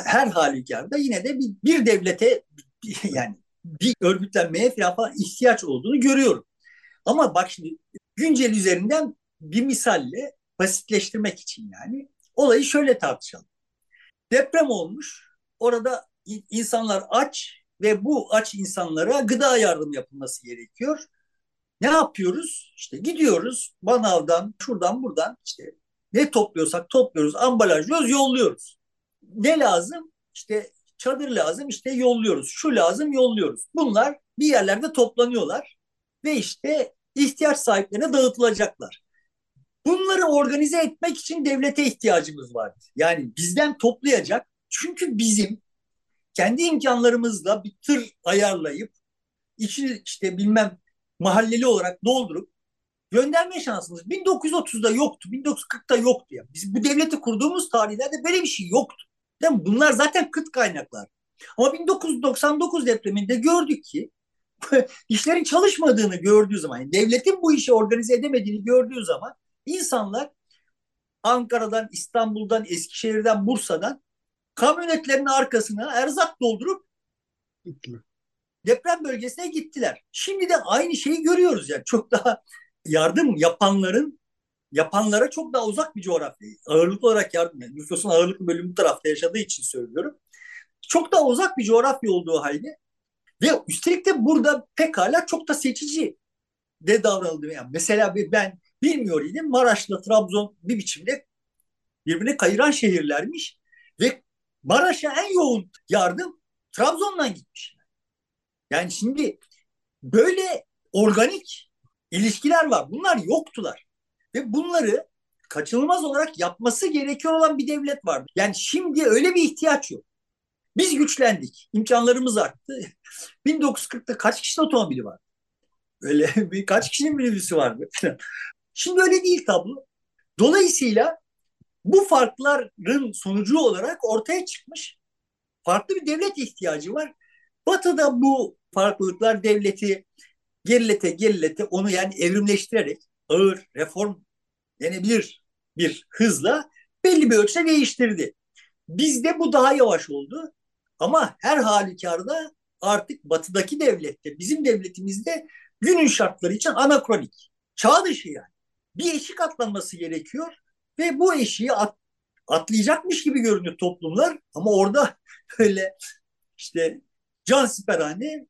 her halükarda yine de bir, bir devlete (laughs) yani bir örgütlenmeye falan ihtiyaç olduğunu görüyorum. Ama bak şimdi güncel üzerinden bir misalle basitleştirmek için yani olayı şöyle tartışalım. Deprem olmuş. Orada insanlar aç ve bu aç insanlara gıda yardım yapılması gerekiyor. Ne yapıyoruz? İşte gidiyoruz manavdan, şuradan buradan işte ne topluyorsak topluyoruz, ambalajlıyoruz, yolluyoruz. Ne lazım? İşte çadır lazım, işte yolluyoruz. Şu lazım, yolluyoruz. Bunlar bir yerlerde toplanıyorlar ve işte ihtiyaç sahiplerine dağıtılacaklar. Bunları organize etmek için devlete ihtiyacımız var. Yani bizden toplayacak. Çünkü bizim kendi imkanlarımızla bir tır ayarlayıp içini işte bilmem mahalleli olarak doldurup gönderme şansımız 1930'da yoktu, 1940'da yoktu ya. Biz bu devleti kurduğumuz tarihlerde böyle bir şey yoktu. Değil mi? Bunlar zaten kıt kaynaklar. Ama 1999 depreminde gördük ki (laughs) işlerin çalışmadığını gördüğü zaman, yani devletin bu işi organize edemediğini gördüğü zaman insanlar Ankara'dan, İstanbul'dan, Eskişehir'den, Bursa'dan kamyonetlerin arkasına erzak doldurup deprem bölgesine gittiler. Şimdi de aynı şeyi görüyoruz yani çok daha yardım yapanların yapanlara çok daha uzak bir coğrafya. Ağırlıklı olarak yardım, yani nüfusun ağırlıklı bölümü bu tarafta yaşadığı için söylüyorum. Çok daha uzak bir coğrafya olduğu halde ve üstelik de burada pekala çok da seçici de davranıldı. Yani mesela ben bilmiyor idim Maraş'la Trabzon bir biçimde birbirine kayıran şehirlermiş ve Maraş'a en yoğun yardım Trabzon'dan gitmiş. Yani şimdi böyle organik ilişkiler var. Bunlar yoktular. Ve bunları kaçınılmaz olarak yapması gerekiyor olan bir devlet var. Yani şimdi öyle bir ihtiyaç yok. Biz güçlendik. imkanlarımız arttı. (laughs) 1940'ta kaç kişinin otomobili var? Öyle bir kaç kişinin minibüsü vardı. Şimdi öyle değil tablo. Dolayısıyla bu farkların sonucu olarak ortaya çıkmış farklı bir devlet ihtiyacı var. Batı'da bu farklılıklar devleti gerilete gerilete onu yani evrimleştirerek ağır reform denebilir bir hızla belli bir ölçüde değiştirdi. Bizde bu daha yavaş oldu ama her halükarda artık batıdaki devlette bizim devletimizde günün şartları için anakronik. Çağ dışı yani. Bir eşik atlanması gerekiyor ve bu eşiği at, atlayacakmış gibi görünüyor toplumlar ama orada (laughs) böyle işte can siperhane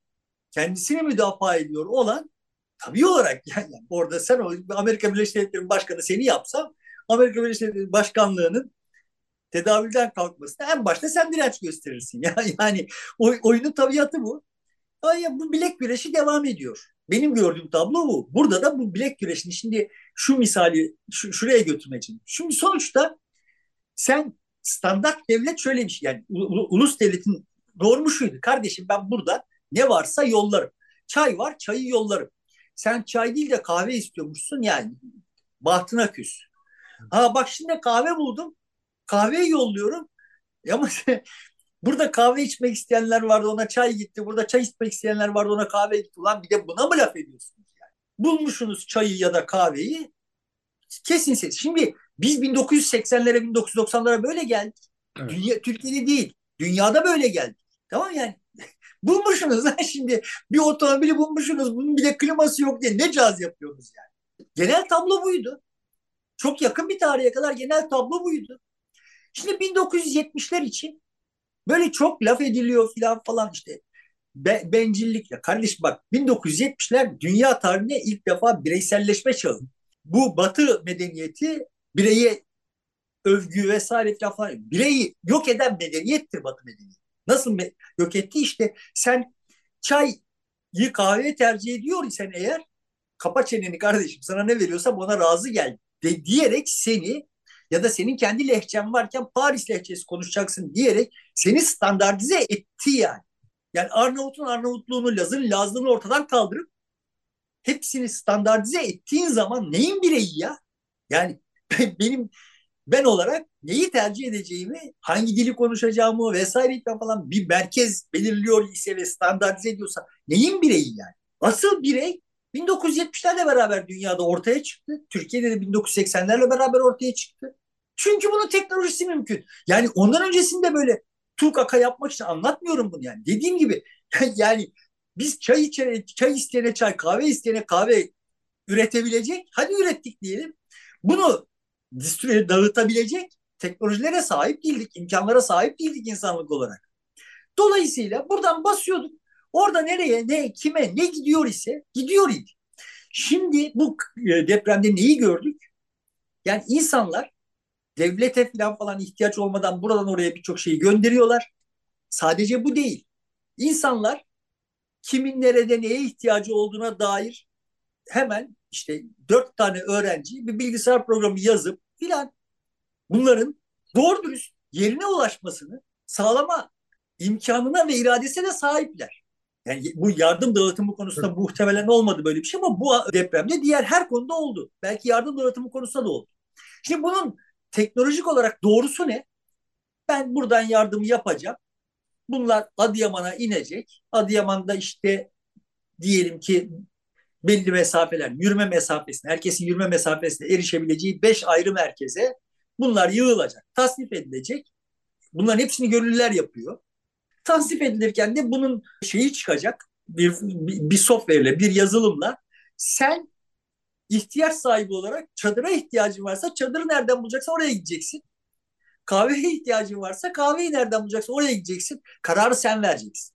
kendisini müdafaa ediyor olan tabii olarak (laughs) yani orada sen Amerika Birleşik Devletleri Başkanı seni yapsam Amerika Birleşik Devletleri Başkanlığı'nın tedavülden kalkmasına en başta sen direnç gösterirsin. (laughs) Yani, yani oyunun tabiatı bu. Ay, bu bilek güreşi devam ediyor. Benim gördüğüm tablo bu. Burada da bu bilek güreşini şimdi şu misali şu, şuraya götürmek için. Şimdi sonuçta sen standart devlet şöyle bir şey yani ulus devletin normu şuydu. Kardeşim ben burada ne varsa yollarım. Çay var çayı yollarım. Sen çay değil de kahve istiyormuşsun yani bahtına küs. Ha bak şimdi kahve buldum. Kahveyi yolluyorum. Ama (laughs) burada kahve içmek isteyenler vardı ona çay gitti. Burada çay içmek isteyenler vardı ona kahve gitti. Ulan bir de buna mı laf ediyorsunuz yani? Bulmuşsunuz çayı ya da kahveyi. Kesin ses. Şimdi biz 1980'lere 1990'lara böyle geldik. Evet. Dünya, Türkiye'de değil. Dünyada böyle geldik. Tamam yani. (laughs) bulmuşsunuz lan şimdi. Bir otomobili bulmuşsunuz. Bunun bile kliması yok diye ne caz yapıyorsunuz yani. Genel tablo buydu. Çok yakın bir tarihe kadar genel tablo buydu. Şimdi 1970'ler için böyle çok laf ediliyor filan falan işte. Be, bencillikle. Kardeş bak 1970'ler dünya tarihine ilk defa bireyselleşme çağı. Bu batı medeniyeti bireye övgü vesaire falan. Bireyi yok eden medeniyettir batı medeniyeti. Nasıl me- yok etti işte sen çayı kahveye tercih ediyor isen eğer kapa çeneni kardeşim sana ne veriyorsam ona razı gel de diyerek seni ya da senin kendi lehçen varken Paris lehçesi konuşacaksın diyerek seni standartize etti yani. Yani Arnavut'un Arnavutluğunu, Laz'ın Lazlığını ortadan kaldırıp hepsini standartize ettiğin zaman neyin bireyi ya? Yani benim ben olarak neyi tercih edeceğimi, hangi dili konuşacağımı vesaire falan bir merkez belirliyor ise ve standartize ediyorsa neyin bireyi yani? Asıl birey 1970'lerle beraber dünyada ortaya çıktı. Türkiye'de de 1980'lerle beraber ortaya çıktı. Çünkü bunun teknolojisi mümkün. Yani ondan öncesinde böyle tukaka yapmak için anlatmıyorum bunu yani. Dediğim gibi (laughs) yani biz çay içene, çay isteyene çay, kahve isteyene kahve üretebilecek. Hadi ürettik diyelim. Bunu distribüye dağıtabilecek teknolojilere sahip değildik, imkanlara sahip değildik insanlık olarak. Dolayısıyla buradan basıyorduk. Orada nereye, ne, kime, ne gidiyor ise gidiyor idi. Şimdi bu e, depremde neyi gördük? Yani insanlar devlete falan ihtiyaç olmadan buradan oraya birçok şeyi gönderiyorlar. Sadece bu değil. İnsanlar kimin nerede neye ihtiyacı olduğuna dair hemen işte dört tane öğrenci bir bilgisayar programı yazıp filan bunların doğru dürüst yerine ulaşmasını sağlama imkanına ve iradesine sahipler. Yani bu yardım dağıtımı konusunda evet. muhtemelen olmadı böyle bir şey ama bu depremde diğer her konuda oldu. Belki yardım dağıtımı konusunda da oldu. Şimdi bunun teknolojik olarak doğrusu ne? Ben buradan yardımı yapacağım. Bunlar Adıyaman'a inecek. Adıyaman'da işte diyelim ki belli mesafeler, yürüme mesafesine, herkesin yürüme mesafesine erişebileceği beş ayrı merkeze bunlar yığılacak, tasnif edilecek. Bunların hepsini gönüllüler yapıyor. Tasnif edilirken de bunun şeyi çıkacak, bir, bir, software'le, bir yazılımla sen ihtiyaç sahibi olarak çadıra ihtiyacın varsa çadırı nereden bulacaksa oraya gideceksin. Kahveye ihtiyacın varsa kahveyi nereden bulacaksın oraya gideceksin. Kararı sen vereceksin.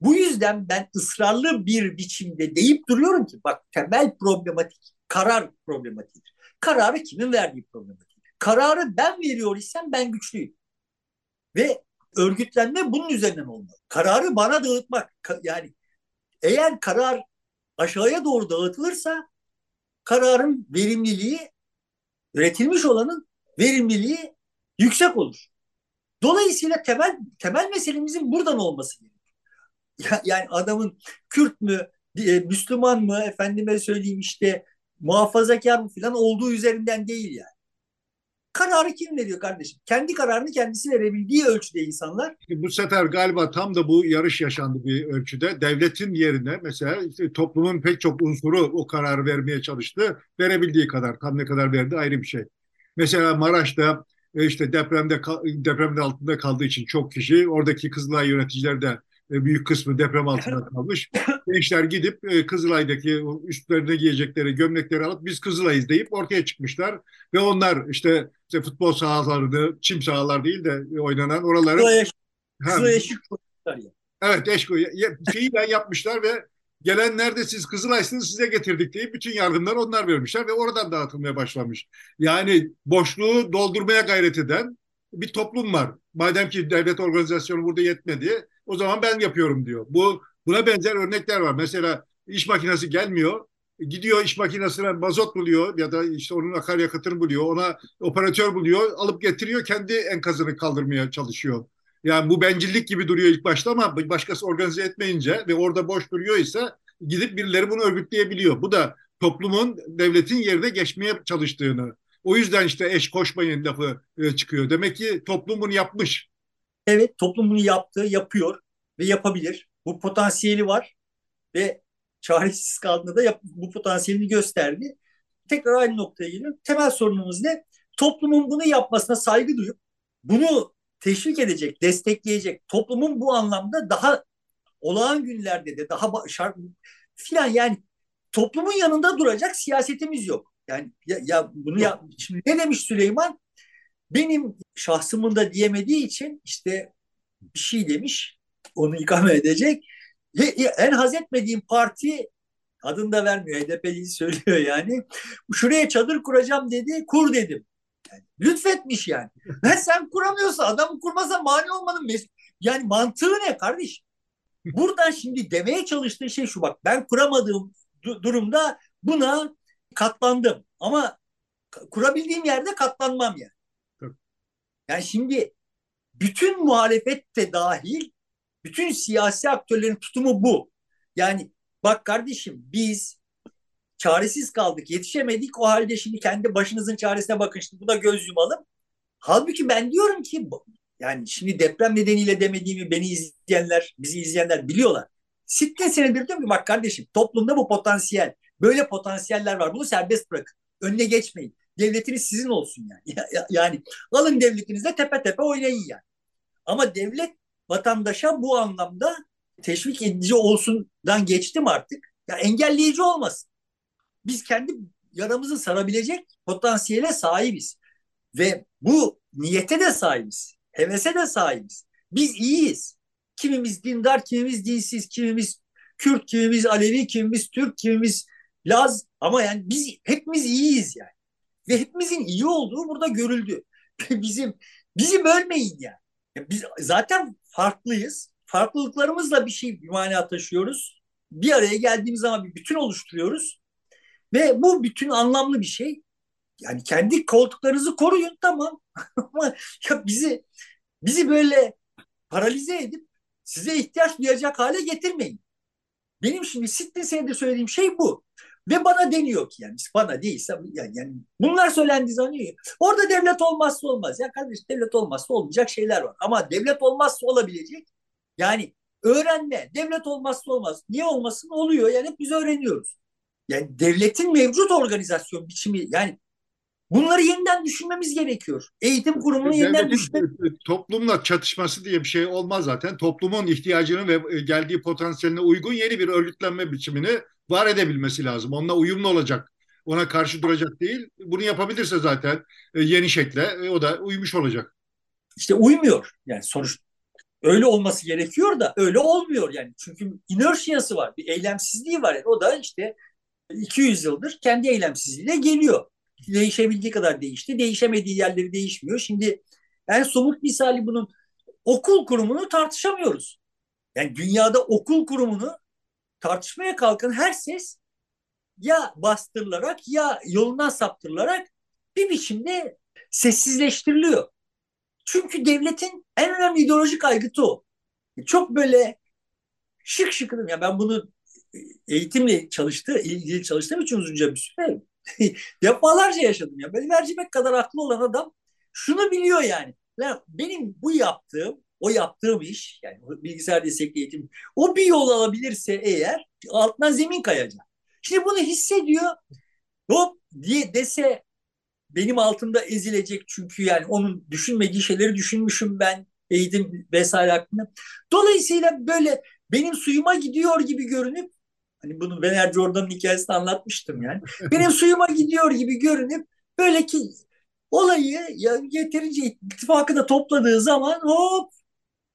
Bu yüzden ben ısrarlı bir biçimde deyip duruyorum ki bak temel problematik karar problematiğidir. Kararı kimin verdiği problematik. Kararı ben veriyor isem ben güçlüyüm. Ve örgütlenme bunun üzerinden olmalı. Kararı bana dağıtmak yani eğer karar aşağıya doğru dağıtılırsa kararın verimliliği üretilmiş olanın verimliliği yüksek olur. Dolayısıyla temel temel meselemizin buradan olması gerekiyor yani adamın Kürt mü, e, Müslüman mı, efendime söyleyeyim işte muhafazakar mı falan olduğu üzerinden değil yani. Kararı kim veriyor kardeşim? Kendi kararını kendisi verebildiği ölçüde insanlar. Bu sefer galiba tam da bu yarış yaşandı bir ölçüde. Devletin yerine mesela işte toplumun pek çok unsuru o kararı vermeye çalıştı. Verebildiği kadar, tam ne kadar verdi ayrı bir şey. Mesela Maraş'ta e, işte depremde depremde altında kaldığı için çok kişi oradaki Kızılay yöneticiler de e, büyük kısmı deprem altında kalmış. Gençler gidip e, Kızılay'daki üstlerine giyecekleri gömlekleri alıp biz Kızılay'ız deyip ortaya çıkmışlar. Ve onlar işte, işte futbol sahalarını, çim sahalar değil de oynanan oraları... Kızılay eşik Evet eşko şeyi ben yapmışlar ve gelenler de siz Kızılay'sınız size getirdik deyip bütün yardımları onlar vermişler ve oradan dağıtılmaya başlamış. Yani boşluğu doldurmaya gayret eden bir toplum var. Madem ki devlet organizasyonu burada yetmedi o zaman ben yapıyorum diyor. Bu Buna benzer örnekler var. Mesela iş makinesi gelmiyor. Gidiyor iş makinesine mazot buluyor ya da işte onun akaryakıtını buluyor. Ona operatör buluyor. Alıp getiriyor. Kendi enkazını kaldırmaya çalışıyor. Yani bu bencillik gibi duruyor ilk başta ama başkası organize etmeyince ve orada boş duruyor ise gidip birileri bunu örgütleyebiliyor. Bu da toplumun devletin yerine geçmeye çalıştığını. O yüzden işte eş koşmayın lafı e, çıkıyor. Demek ki toplum bunu yapmış. Evet toplum bunu yaptı, yapıyor ve yapabilir. Bu potansiyeli var ve çaresiz kaldığında da yap, bu potansiyelini gösterdi. Tekrar aynı noktaya geliyorum. Temel sorunumuz ne? Toplumun bunu yapmasına saygı duyup bunu teşvik edecek, destekleyecek, toplumun bu anlamda daha olağan günlerde de daha şart filan yani toplumun yanında duracak siyasetimiz yok. Yani ya, ya bunu ya şimdi ne demiş Süleyman? Benim şahsımın da diyemediği için işte bir şey demiş. Onu ikame edecek. En haz etmediğim parti adını da vermiyor. HDP'yi söylüyor yani. Şuraya çadır kuracağım dedi. Kur dedim. Yani, lütfetmiş yani. Ben sen kuramıyorsa adamı kurmasa mani olmanın mes- yani mantığı ne kardeş? Buradan şimdi demeye çalıştığı şey şu bak ben kuramadığım du- durumda buna katlandım. Ama kurabildiğim yerde katlanmam yani. Yani şimdi bütün muhalefet de dahil bütün siyasi aktörlerin tutumu bu. Yani bak kardeşim biz çaresiz kaldık, yetişemedik. O halde şimdi kendi başınızın çaresine bakın. Şimdi bu da göz yumalım. Halbuki ben diyorum ki yani şimdi deprem nedeniyle demediğimi beni izleyenler, bizi izleyenler biliyorlar. Sittin senedir diyorum ki bak kardeşim toplumda bu potansiyel. Böyle potansiyeller var. Bunu serbest bırakın. Önüne geçmeyin. Devletiniz sizin olsun yani. (laughs) yani alın devletinizle tepe tepe oynayın yani. Ama devlet vatandaşa bu anlamda teşvik edici olsundan geçtim artık. Ya engelleyici olmasın. Biz kendi yaramızı sarabilecek potansiyele sahibiz. Ve bu niyete de sahibiz. Hevese de sahibiz. Biz iyiyiz. Kimimiz dindar, kimimiz dinsiz, kimimiz Kürt, kimimiz Alevi, kimimiz Türk, kimimiz Laz. Ama yani biz hepimiz iyiyiz yani. Ve hepimizin iyi olduğu burada görüldü. (laughs) bizim bizi bölmeyin yani. Ya biz zaten farklıyız. Farklılıklarımızla bir şey bir mana taşıyoruz. Bir araya geldiğimiz zaman bir bütün oluşturuyoruz. Ve bu bütün anlamlı bir şey. Yani kendi koltuklarınızı koruyun tamam. (laughs) Ama ya bizi bizi böyle paralize edip size ihtiyaç duyacak hale getirmeyin. Benim şimdi sittin senede söylediğim şey bu. Ve bana deniyor ki yani bana değilse yani, yani bunlar söylendiği zaman iyi. Orada devlet olmazsa olmaz. Ya kardeş devlet olmazsa olmayacak şeyler var. Ama devlet olmazsa olabilecek yani öğrenme. Devlet olmazsa olmaz. Niye olmasın? Oluyor. Yani hep biz öğreniyoruz. Yani devletin mevcut organizasyon biçimi yani Bunları yeniden düşünmemiz gerekiyor. Eğitim kurumunu yeniden düşünmek. Toplumla çatışması diye bir şey olmaz zaten. Toplumun ihtiyacını ve geldiği potansiyeline uygun yeni bir örgütlenme biçimini var edebilmesi lazım. Onunla uyumlu olacak. Ona karşı duracak değil. Bunu yapabilirse zaten e, yeni şekle e, o da uymuş olacak. İşte uymuyor. Yani sonuç öyle olması gerekiyor da öyle olmuyor yani. Çünkü inerşiyası var. Bir eylemsizliği var. Yani o da işte 200 yıldır kendi eylemsizliğiyle geliyor. Değişebildiği kadar değişti. Değişemediği yerleri değişmiyor. Şimdi en somut misali bunun okul kurumunu tartışamıyoruz. Yani dünyada okul kurumunu tartışmaya kalkan her ses ya bastırılarak ya yolundan saptırılarak bir biçimde sessizleştiriliyor. Çünkü devletin en önemli ideolojik aygıtı o. Çok böyle şık şıkıdım. Ya ben bunu eğitimle çalıştı, ilgili çalıştığım için uzunca bir süre (laughs) defalarca yaşadım ya. Benim mercimek kadar aklı olan adam şunu biliyor yani. Benim bu yaptığım o yaptığım iş yani bilgisayar destekli eğitim o bir yol alabilirse eğer altına zemin kayacak. Şimdi bunu hissediyor. Hop diye dese benim altımda ezilecek çünkü yani onun düşünmediği şeyleri düşünmüşüm ben eğitim vesaire hakkında. Dolayısıyla böyle benim suyuma gidiyor gibi görünüp hani bunu Vener Jordan'ın hikayesini anlatmıştım yani. Benim suyuma gidiyor gibi görünüp böyle ki olayı ya yeterince ittifakı da topladığı zaman hop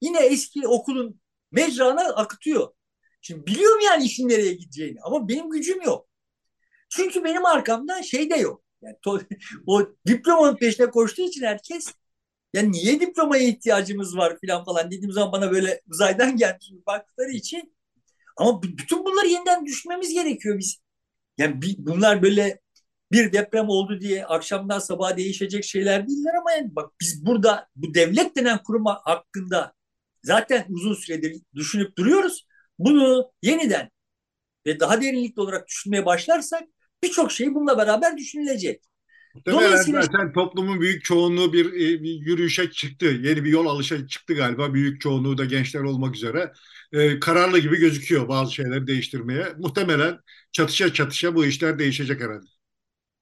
yine eski okulun mecrana akıtıyor. Şimdi biliyorum yani işin nereye gideceğini ama benim gücüm yok. Çünkü benim arkamda şey de yok. Yani to, (laughs) o diplomanın peşine koştuğu için herkes ya niye diplomaya ihtiyacımız var falan falan dediğim zaman bana böyle uzaydan gelmiş baktıkları için Ama bütün bunları yeniden düşünmemiz gerekiyor biz. Yani bunlar böyle bir deprem oldu diye akşamdan sabaha değişecek şeyler değiller ama yani bak biz burada bu devlet denen kuruma hakkında zaten uzun süredir düşünüp duruyoruz. Bunu yeniden ve daha derinlikli olarak düşünmeye başlarsak birçok şey bununla beraber düşünülecek. Dolayısıyla zaten toplumun büyük çoğunluğu bir, e, bir yürüyüşe çıktı. Yeni bir yol alışa çıktı galiba. Büyük çoğunluğu da gençler olmak üzere. Ee, kararlı gibi gözüküyor bazı şeyleri değiştirmeye. Muhtemelen çatışa çatışa bu işler değişecek herhalde.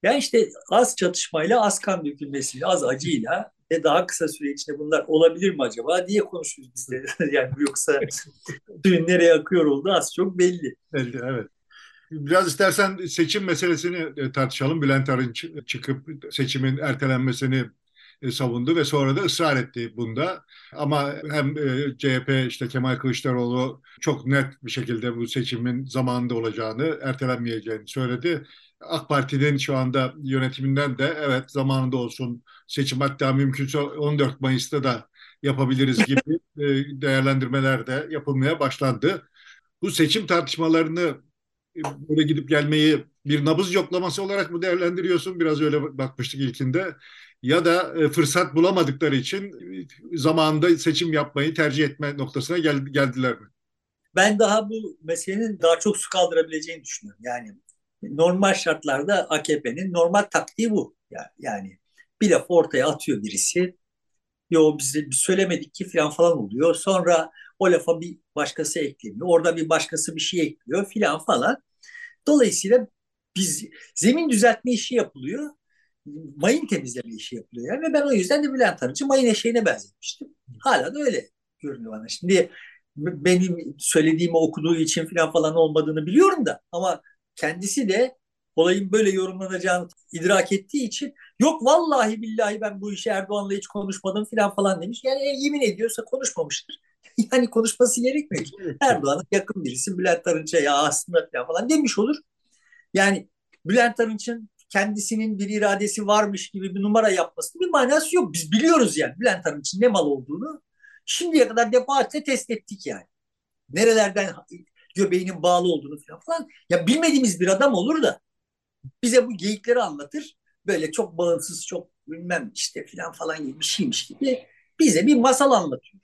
Yani işte az çatışmayla, az kan dökülmesiyle, az acıyla ve daha kısa süre içinde bunlar olabilir mi acaba diye konuşuyoruz biz de. (laughs) yani yoksa suyun nereye akıyor oldu az çok belli. Belli evet. Biraz istersen seçim meselesini e, tartışalım. Bülent Arınç çıkıp seçimin ertelenmesini e, savundu ve sonra da ısrar etti bunda. Ama hem e, CHP işte Kemal Kılıçdaroğlu çok net bir şekilde bu seçimin zamanında olacağını, ertelenmeyeceğini söyledi. AK Parti'nin şu anda yönetiminden de evet zamanında olsun seçim hatta mümkünse 14 Mayıs'ta da yapabiliriz gibi (laughs) değerlendirmeler de yapılmaya başlandı. Bu seçim tartışmalarını böyle gidip gelmeyi bir nabız yoklaması olarak mı değerlendiriyorsun? Biraz öyle bakmıştık ilkinde. Ya da e, fırsat bulamadıkları için e, zamanında seçim yapmayı tercih etme noktasına geldiler mi? Ben daha bu meselenin daha çok su kaldırabileceğini düşünüyorum. Yani normal şartlarda AKP'nin normal taktiği bu. Yani bir laf ortaya atıyor birisi. Yo biz, biz söylemedik ki falan falan oluyor. Sonra o lafa bir başkası ekleniyor. Orada bir başkası bir şey ekliyor filan falan. Dolayısıyla biz zemin düzeltme işi yapılıyor. Mayın temizleme işi yapılıyor. Yani. Ve ben o yüzden de Bülent Arınç'ı mayın eşeğine benzetmiştim. Hala da öyle görünüyor bana. Şimdi benim söylediğimi okuduğu için falan falan olmadığını biliyorum da ama kendisi de olayın böyle yorumlanacağını idrak ettiği için yok vallahi billahi ben bu işi Erdoğan'la hiç konuşmadım falan falan demiş. Yani e, yemin ediyorsa konuşmamıştır. (laughs) yani konuşması gerekmiyor ki. Erdoğan'a yakın birisi Bülent Arınç'a ya aslında falan, demiş olur. Yani Bülent Arınç'ın kendisinin bir iradesi varmış gibi bir numara yapmasının bir manası yok. Biz biliyoruz yani Bülent Arınç'ın ne mal olduğunu. Şimdiye kadar defaatle test ettik yani. Nerelerden göbeğinin bağlı olduğunu falan. Ya bilmediğimiz bir adam olur da bize bu geyikleri anlatır. Böyle çok bağımsız, çok bilmem işte falan falan gibi bir şeymiş gibi bize bir masal anlatıyor.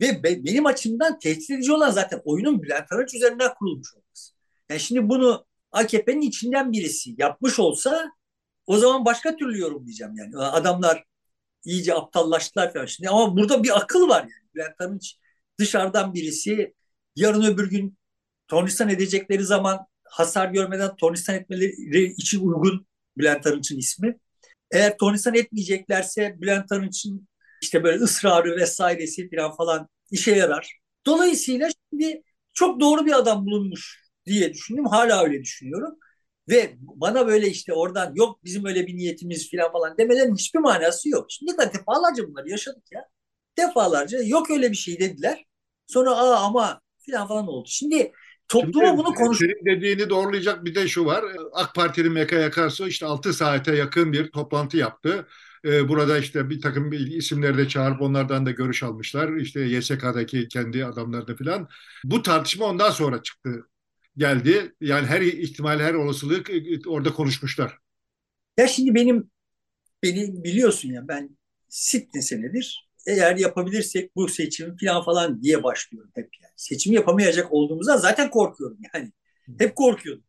Ve be, benim açımdan tehdit edici olan zaten oyunun Bülent Arınç üzerinden kurulmuş olması. Yani şimdi bunu AKP'nin içinden birisi yapmış olsa o zaman başka türlü yorumlayacağım yani. Adamlar iyice aptallaştılar falan şimdi ama burada bir akıl var yani. Bülent Arınç dışarıdan birisi yarın öbür gün tornistan edecekleri zaman hasar görmeden tornistan etmeleri için uygun Bülent Arınç'ın ismi. Eğer tornistan etmeyeceklerse Bülent Arınç'ın işte böyle ısrarı vesairesi falan falan işe yarar. Dolayısıyla şimdi çok doğru bir adam bulunmuş diye düşündüm. Hala öyle düşünüyorum. Ve bana böyle işte oradan yok bizim öyle bir niyetimiz falan falan demelerin hiçbir manası yok. Şimdi de defalarca bunları yaşadık ya. Defalarca yok öyle bir şey dediler. Sonra aa ama falan falan oldu. Şimdi topluma Şimdi, bunu konuş... Senin dediğini doğrulayacak bir de şu var. AK Parti'nin Meka Yakarsu işte 6 saate yakın bir toplantı yaptı. Ee, burada işte bir takım isimleri de çağırıp onlardan da görüş almışlar. İşte YSK'daki kendi adamları da filan. Bu tartışma ondan sonra çıktı geldi. Yani her ihtimal, her olasılık e, orada konuşmuşlar. Ya şimdi benim beni biliyorsun ya ben sittin senedir eğer yapabilirsek bu seçimi falan falan diye başlıyorum hep yani. Seçimi yapamayacak olduğumuzdan zaten korkuyorum yani. Hep korkuyordum.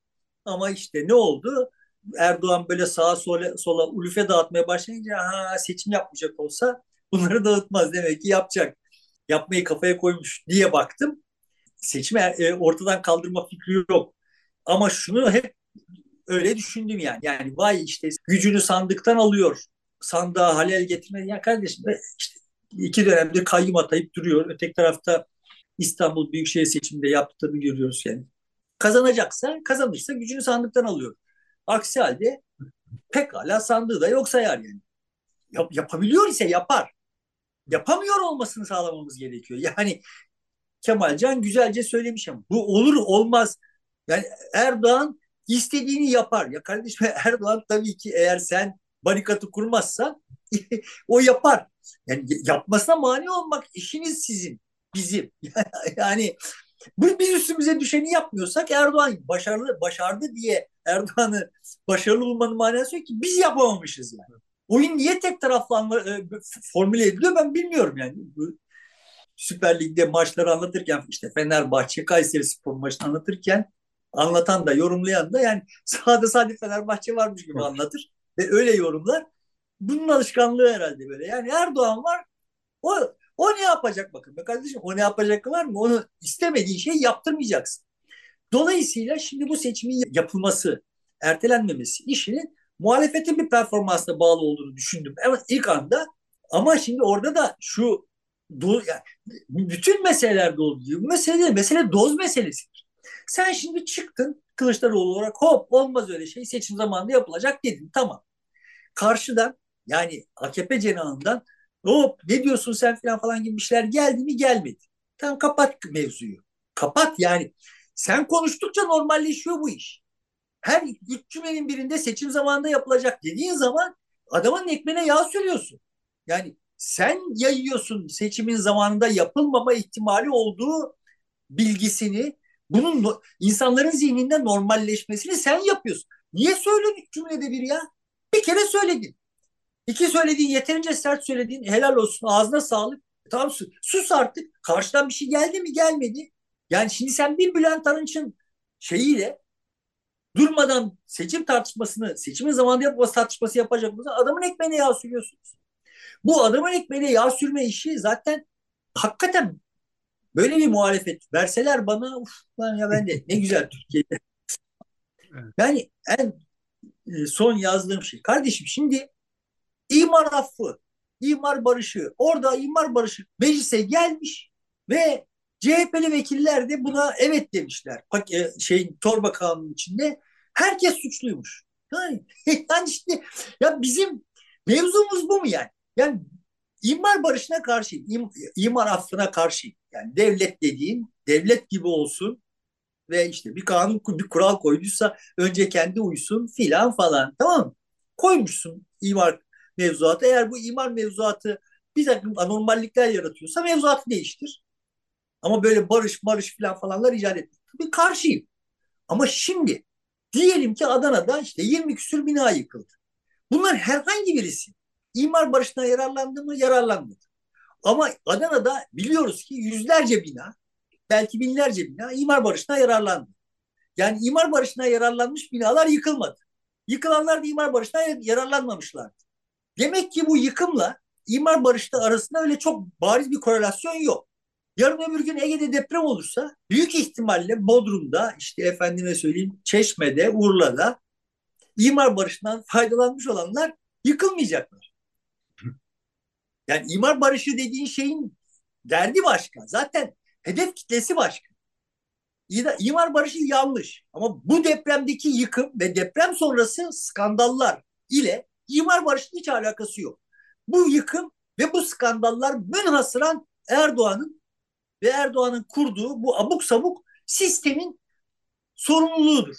Ama işte ne oldu? Erdoğan böyle sağa sola, sola ulufe dağıtmaya başlayınca ha, seçim yapmayacak olsa bunları dağıtmaz demek ki yapacak. Yapmayı kafaya koymuş diye baktım. Seçimi e, ortadan kaldırma fikri yok. Ama şunu hep öyle düşündüm yani. Yani vay işte gücünü sandıktan alıyor. Sandığa halel getirmedi. Ya kardeşim işte iki dönemdir kayyum atayıp duruyor. Öteki tarafta İstanbul Büyükşehir seçiminde yaptığını görüyoruz yani. Kazanacaksa, kazanırsa gücünü sandıktan alıyor. Aksi halde pekala sandığı da yok sayar yani. Yap, yapabiliyor ise yapar. Yapamıyor olmasını sağlamamız gerekiyor. Yani Kemalcan güzelce söylemiş ama bu olur olmaz. Yani Erdoğan istediğini yapar. Ya kardeşim (laughs) Erdoğan tabii ki eğer sen barikatı kurmazsan (laughs) o yapar. Yani yapmasına mani olmak işiniz sizin, bizim. (laughs) yani biz üstümüze düşeni yapmıyorsak Erdoğan başarılı başardı diye Erdoğan'ı başarılı bulmanın manası yok ki biz yapamamışız yani. Oyun niye tek taraflı e, formüle ediliyor ben bilmiyorum yani. Süper Lig'de maçları anlatırken işte Fenerbahçe Kayseri Spor maçını anlatırken anlatan da yorumlayan da yani sahada sadece Fenerbahçe varmış gibi anlatır ve öyle yorumlar. Bunun alışkanlığı herhalde böyle. Yani Erdoğan var o o ne yapacak bakın be kardeşim o ne yapacak var mı? Onu istemediğin şeyi yaptırmayacaksın. Dolayısıyla şimdi bu seçimin yapılması, ertelenmemesi işinin muhalefetin bir performansına bağlı olduğunu düşündüm. Evet ilk anda ama şimdi orada da şu do, yani bütün meselelerde olduğu gibi mesele mesele doz meselesidir. Sen şimdi çıktın Kılıçdaroğlu olarak hop olmaz öyle şey seçim zamanında yapılacak dedin tamam. Karşıdan yani AKP cenahından hop ne diyorsun sen falan falan gibi şeyler geldi mi gelmedi. Tamam kapat mevzuyu. Kapat yani. Sen konuştukça normalleşiyor bu iş. Her üç cümlenin birinde seçim zamanında yapılacak dediğin zaman adamın ekmeğine yağ sürüyorsun. Yani sen yayıyorsun seçimin zamanında yapılmama ihtimali olduğu bilgisini bunun insanların zihninde normalleşmesini sen yapıyorsun. Niye söyledin cümlede bir ya? Bir kere söyledin. İki söylediğin yeterince sert söylediğin helal olsun ağzına sağlık. Tamam sus, sus artık. Karşıdan bir şey geldi mi gelmedi. Yani şimdi sen bir Bülent Arınç'ın şeyiyle durmadan seçim tartışmasını, seçimin zamanında yapması tartışması yapacak mısın? Adamın ekmeğine yağ sürüyorsunuz. Bu adamın ekmeğine yağ sürme işi zaten hakikaten böyle bir muhalefet verseler bana uf lan ya ben de ne güzel Türkiye'de. (laughs) Yani en e, son yazdığım şey. Kardeşim şimdi imar affı, imar barışı, orada imar barışı meclise gelmiş ve CHP'li vekiller de buna evet demişler. Şey torba kanunun içinde herkes suçluymuş. Yani, (laughs) yani işte ya bizim mevzumuz bu mu yani? Yani imar barışına karşı, im, imar affına karşı yani devlet dediğin devlet gibi olsun ve işte bir kanun bir kural koyduysa önce kendi uysun filan falan tamam mı? Koymuşsun imar mevzuatı. Eğer bu imar mevzuatı bir takım anormallikler yaratıyorsa mevzuatı değiştir. Ama böyle barış barış filan falanlar icat etmek. Bir karşıyım. Ama şimdi diyelim ki Adana'da işte 20 küsür bina yıkıldı. Bunlar herhangi birisi imar barışına yararlandı mı? Yararlanmadı. Ama Adana'da biliyoruz ki yüzlerce bina, belki binlerce bina imar barışına yararlandı. Yani imar barışına yararlanmış binalar yıkılmadı. Yıkılanlar da imar barışına yararlanmamışlardı. Demek ki bu yıkımla imar barışta arasında öyle çok bariz bir korelasyon yok. Yarın öbür gün Ege'de deprem olursa büyük ihtimalle Bodrum'da işte efendime söyleyeyim Çeşme'de, Urla'da imar barışından faydalanmış olanlar yıkılmayacaklar. Yani imar barışı dediğin şeyin derdi başka. Zaten hedef kitlesi başka. İmar barışı yanlış. Ama bu depremdeki yıkım ve deprem sonrası skandallar ile imar barışının hiç alakası yok. Bu yıkım ve bu skandallar münhasıran Erdoğan'ın ve Erdoğan'ın kurduğu bu abuk sabuk sistemin sorumluluğudur.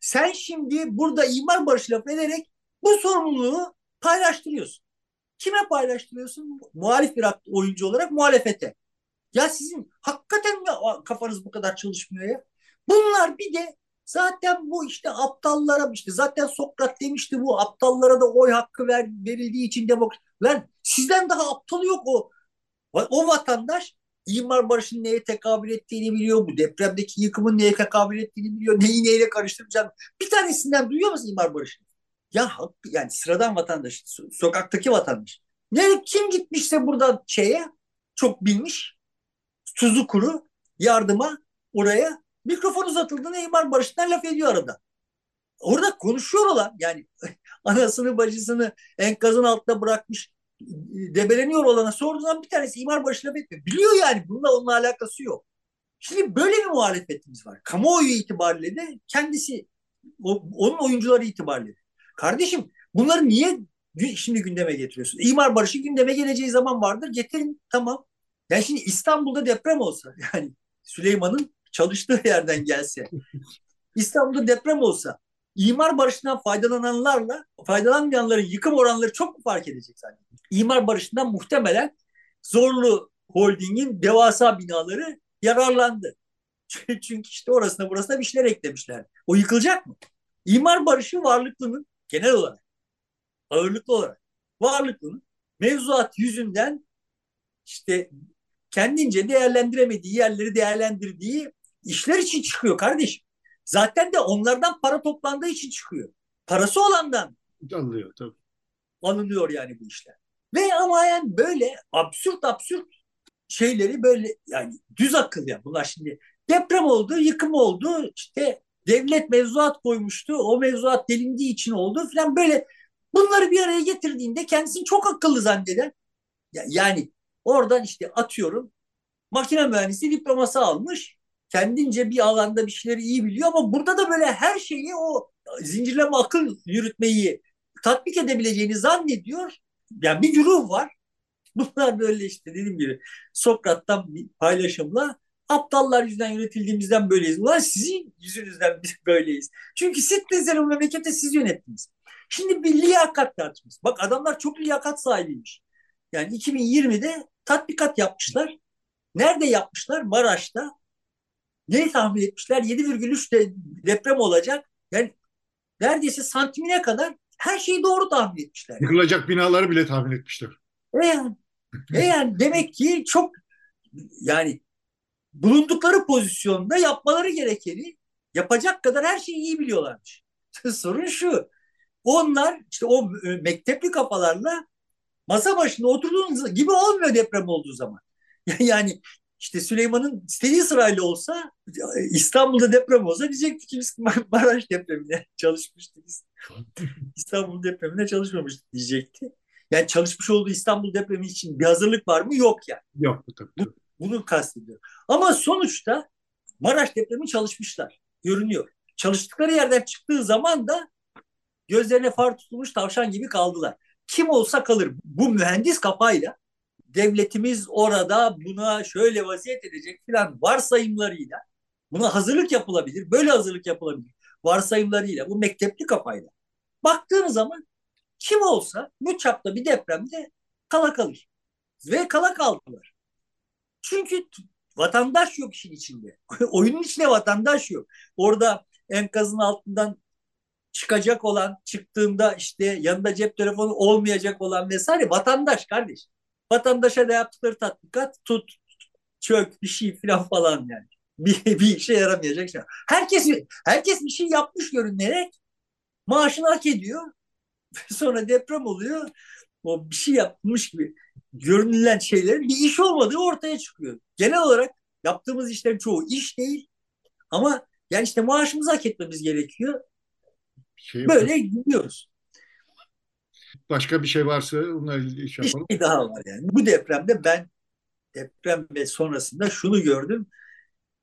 Sen şimdi burada imar barışı laf ederek bu sorumluluğu paylaştırıyorsun. Kime paylaştırıyorsun? Muhalif bir oyuncu olarak muhalefete. Ya sizin hakikaten mi kafanız bu kadar çalışmıyor ya? Bunlar bir de zaten bu işte aptallara işte zaten Sokrat demişti bu aptallara da oy hakkı ver, verildiği için demokrasi. Lan sizden daha aptal yok o. O vatandaş imar barışının neye tekabül ettiğini biliyor. Bu depremdeki yıkımın neye tekabül ettiğini biliyor. Neyi neyle karıştıracağını. Bir tanesinden duyuyor musun imar barışını? Ya yani sıradan vatandaş, sokaktaki vatandaş. Ne kim gitmişse burada şeye çok bilmiş tuzu kuru yardıma oraya mikrofon uzatıldığında imar barışından laf ediyor arada. Orada konuşuyor olan yani (laughs) anasını bacısını enkazın altında bırakmış debeleniyor olana sorduğundan bir tanesi imar barışı laf etmiyor. Biliyor yani bununla onunla alakası yok. Şimdi böyle bir muhalefetimiz var. Kamuoyu itibariyle de kendisi o, onun oyuncuları itibariyle de. Kardeşim bunları niye şimdi gündeme getiriyorsun? İmar barışı gündeme geleceği zaman vardır. Getirin tamam. Yani şimdi İstanbul'da deprem olsa (laughs) yani Süleyman'ın çalıştığı yerden gelse İstanbul'da deprem olsa imar barışından faydalananlarla faydalanmayanların yıkım oranları çok mu fark edecek zaten? İmar barışından muhtemelen Zorlu Holding'in devasa binaları yararlandı. (laughs) Çünkü işte orasına burasına bir şeyler eklemişler. O yıkılacak mı? İmar barışı varlıklının genel olarak, ağırlıklı olarak varlıklının mevzuat yüzünden işte kendince değerlendiremediği yerleri değerlendirdiği işler için çıkıyor kardeşim. Zaten de onlardan para toplandığı için çıkıyor. Parası olandan alıyor tabii. Alınıyor yani bu işler. Ve ama yani böyle absürt absürt şeyleri böyle yani düz akıl ya bunlar şimdi deprem oldu, yıkım oldu, işte devlet mevzuat koymuştu, o mevzuat delindiği için oldu falan böyle bunları bir araya getirdiğinde kendisini çok akıllı zanneden yani oradan işte atıyorum makine mühendisi diploması almış kendince bir alanda bir şeyleri iyi biliyor ama burada da böyle her şeyi o zincirleme akıl yürütmeyi tatbik edebileceğini zannediyor. Yani bir güruh var. (laughs) Bunlar böyle işte dediğim gibi Sokrat'tan bir paylaşımla aptallar yüzünden yönetildiğimizden böyleyiz. Ulan sizin yüzünüzden biz (laughs) böyleyiz. Çünkü siz de memleketi siz yönettiniz. Şimdi bir liyakat tartışması. Bak adamlar çok liyakat sahibiymiş. Yani 2020'de tatbikat yapmışlar. Nerede yapmışlar? Maraş'ta. Ne tahmin etmişler? 7,3 de deprem olacak. Yani neredeyse santimine kadar her şeyi doğru tahmin etmişler. Yıkılacak binaları bile tahmin etmişler. E yani, e yani demek ki çok yani bulundukları pozisyonda yapmaları gerekeni yapacak kadar her şeyi iyi biliyorlarmış. (laughs) Sorun şu. Onlar işte o e, mektepli kafalarla masa başında oturduğunuz gibi olmuyor deprem olduğu zaman. (laughs) Yani işte Süleyman'ın istediği sırayla olsa İstanbul'da deprem olsa diyecekti ki biz (laughs) Maraş depremine çalışmıştık. (laughs) İstanbul depremine çalışmamıştık diyecekti. Yani çalışmış olduğu İstanbul depremi için bir hazırlık var mı? Yok yani. Yok tabii. Bu, bunu kastediyorum. Ama sonuçta Maraş depremi çalışmışlar. Görünüyor. Çalıştıkları yerden çıktığı zaman da gözlerine far tutulmuş tavşan gibi kaldılar. Kim olsa kalır. Bu mühendis kafayla devletimiz orada buna şöyle vaziyet edecek filan varsayımlarıyla buna hazırlık yapılabilir. Böyle hazırlık yapılabilir. Varsayımlarıyla bu mektepli kafayla. Baktığınız zaman kim olsa bu çapta bir depremde kala kalır. Ve kala kaldılar. Çünkü vatandaş yok işin içinde. (laughs) Oyunun içinde vatandaş yok. Orada enkazın altından çıkacak olan, çıktığında işte yanında cep telefonu olmayacak olan vesaire vatandaş kardeş. Vatandaşa da yaptıkları tatbikat tut, çök, bir şey falan falan yani. (laughs) Bir, bir işe yaramayacak şey. Herkes, herkes bir şey yapmış görünerek maaşını hak ediyor. (laughs) Sonra deprem oluyor. O bir şey yapmış gibi görünülen şeylerin bir iş olmadığı ortaya çıkıyor. Genel olarak yaptığımız işlerin çoğu iş değil. Ama yani işte maaşımızı hak etmemiz gerekiyor. Şey Böyle gidiyoruz. Başka bir şey varsa onunla ilgili iş yapalım. Bir şey daha var yani. Bu depremde ben deprem ve sonrasında şunu gördüm.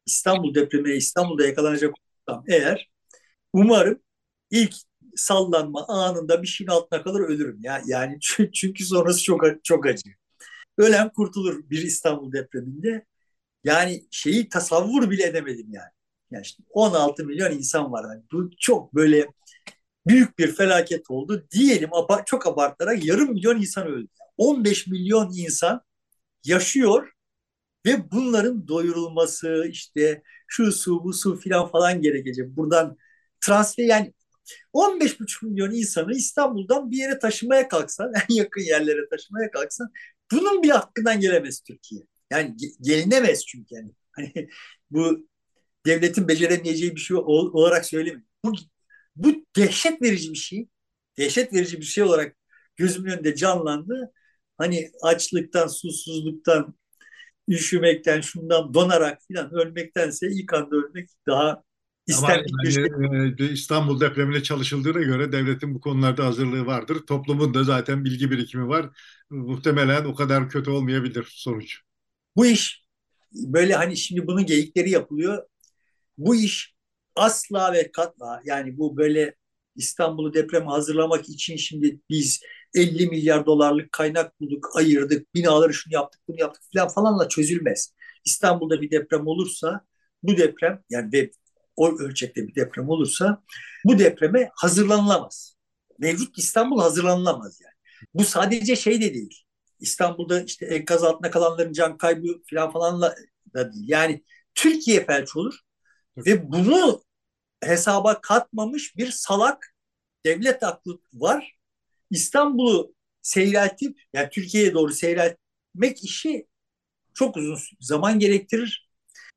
İstanbul depremine İstanbul'da yakalanacak olsam eğer umarım ilk sallanma anında bir şeyin altına kalır ölürüm ya. Yani (laughs) çünkü sonrası çok çok acı. Ölen kurtulur bir İstanbul depreminde. Yani şeyi tasavvur bile edemedim yani. Yani işte 16 milyon insan var. Yani bu çok böyle büyük bir felaket oldu. Diyelim çok abartarak yarım milyon insan öldü. 15 milyon insan yaşıyor ve bunların doyurulması işte şu su bu su filan falan gerekecek. Buradan transfer yani 15,5 milyon insanı İstanbul'dan bir yere taşımaya kalksan, (laughs) en yakın yerlere taşımaya kalksan bunun bir hakkından gelemez Türkiye. Yani gelinemez çünkü yani. (laughs) Hani bu devletin beceremeyeceği bir şey olarak söylemiyorum. Bu bu dehşet verici bir şey. Dehşet verici bir şey olarak gözümün önünde canlandı. Hani açlıktan, susuzluktan, üşümekten, şundan donarak filan ölmektense ilk anda ölmek daha istendik bir şey. E, İstanbul depremine çalışıldığına göre devletin bu konularda hazırlığı vardır. Toplumun da zaten bilgi birikimi var. Muhtemelen o kadar kötü olmayabilir sonuç. Bu iş böyle hani şimdi bunun geyikleri yapılıyor. Bu iş asla ve katla yani bu böyle İstanbul'u depreme hazırlamak için şimdi biz 50 milyar dolarlık kaynak bulduk, ayırdık, binaları şunu yaptık, bunu yaptık falan falanla çözülmez. İstanbul'da bir deprem olursa bu deprem yani ve o ölçekte bir deprem olursa bu depreme hazırlanılamaz. Mevcut İstanbul hazırlanılamaz yani. Bu sadece şey de değil. İstanbul'da işte enkaz altında kalanların can kaybı falan falanla da değil. Yani Türkiye felç olur. Ve bunu hesaba katmamış bir salak devlet aklı var. İstanbul'u seyreltip yani Türkiye'ye doğru seyreltmek işi çok uzun zaman gerektirir.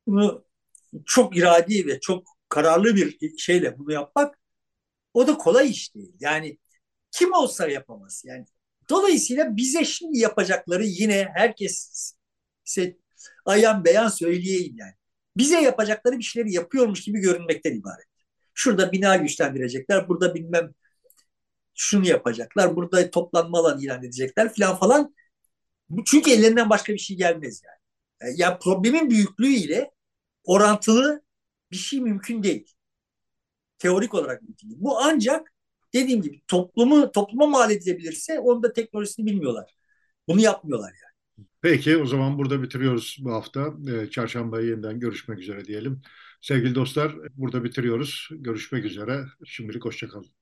Bunu çok iradi ve çok kararlı bir şeyle bunu yapmak o da kolay iş değil. Yani kim olsa yapamaz. Yani dolayısıyla bize şimdi yapacakları yine herkes ayan beyan söyleyeyim yani. Bize yapacakları bir şeyleri yapıyormuş gibi görünmekten ibaret. Şurada bina güçlendirecekler, burada bilmem şunu yapacaklar, burada toplanma alanı ilan edecekler falan falan. Çünkü ellerinden başka bir şey gelmez yani. Yani problemin büyüklüğüyle orantılı bir şey mümkün değil. Teorik olarak mümkün değil. Bu ancak dediğim gibi toplumu topluma mal edilebilirse onu da teknolojisini bilmiyorlar. Bunu yapmıyorlar yani. Peki o zaman burada bitiriyoruz bu hafta. Ee, çarşamba yeniden görüşmek üzere diyelim. Sevgili dostlar burada bitiriyoruz. Görüşmek üzere. Şimdilik hoşçakalın.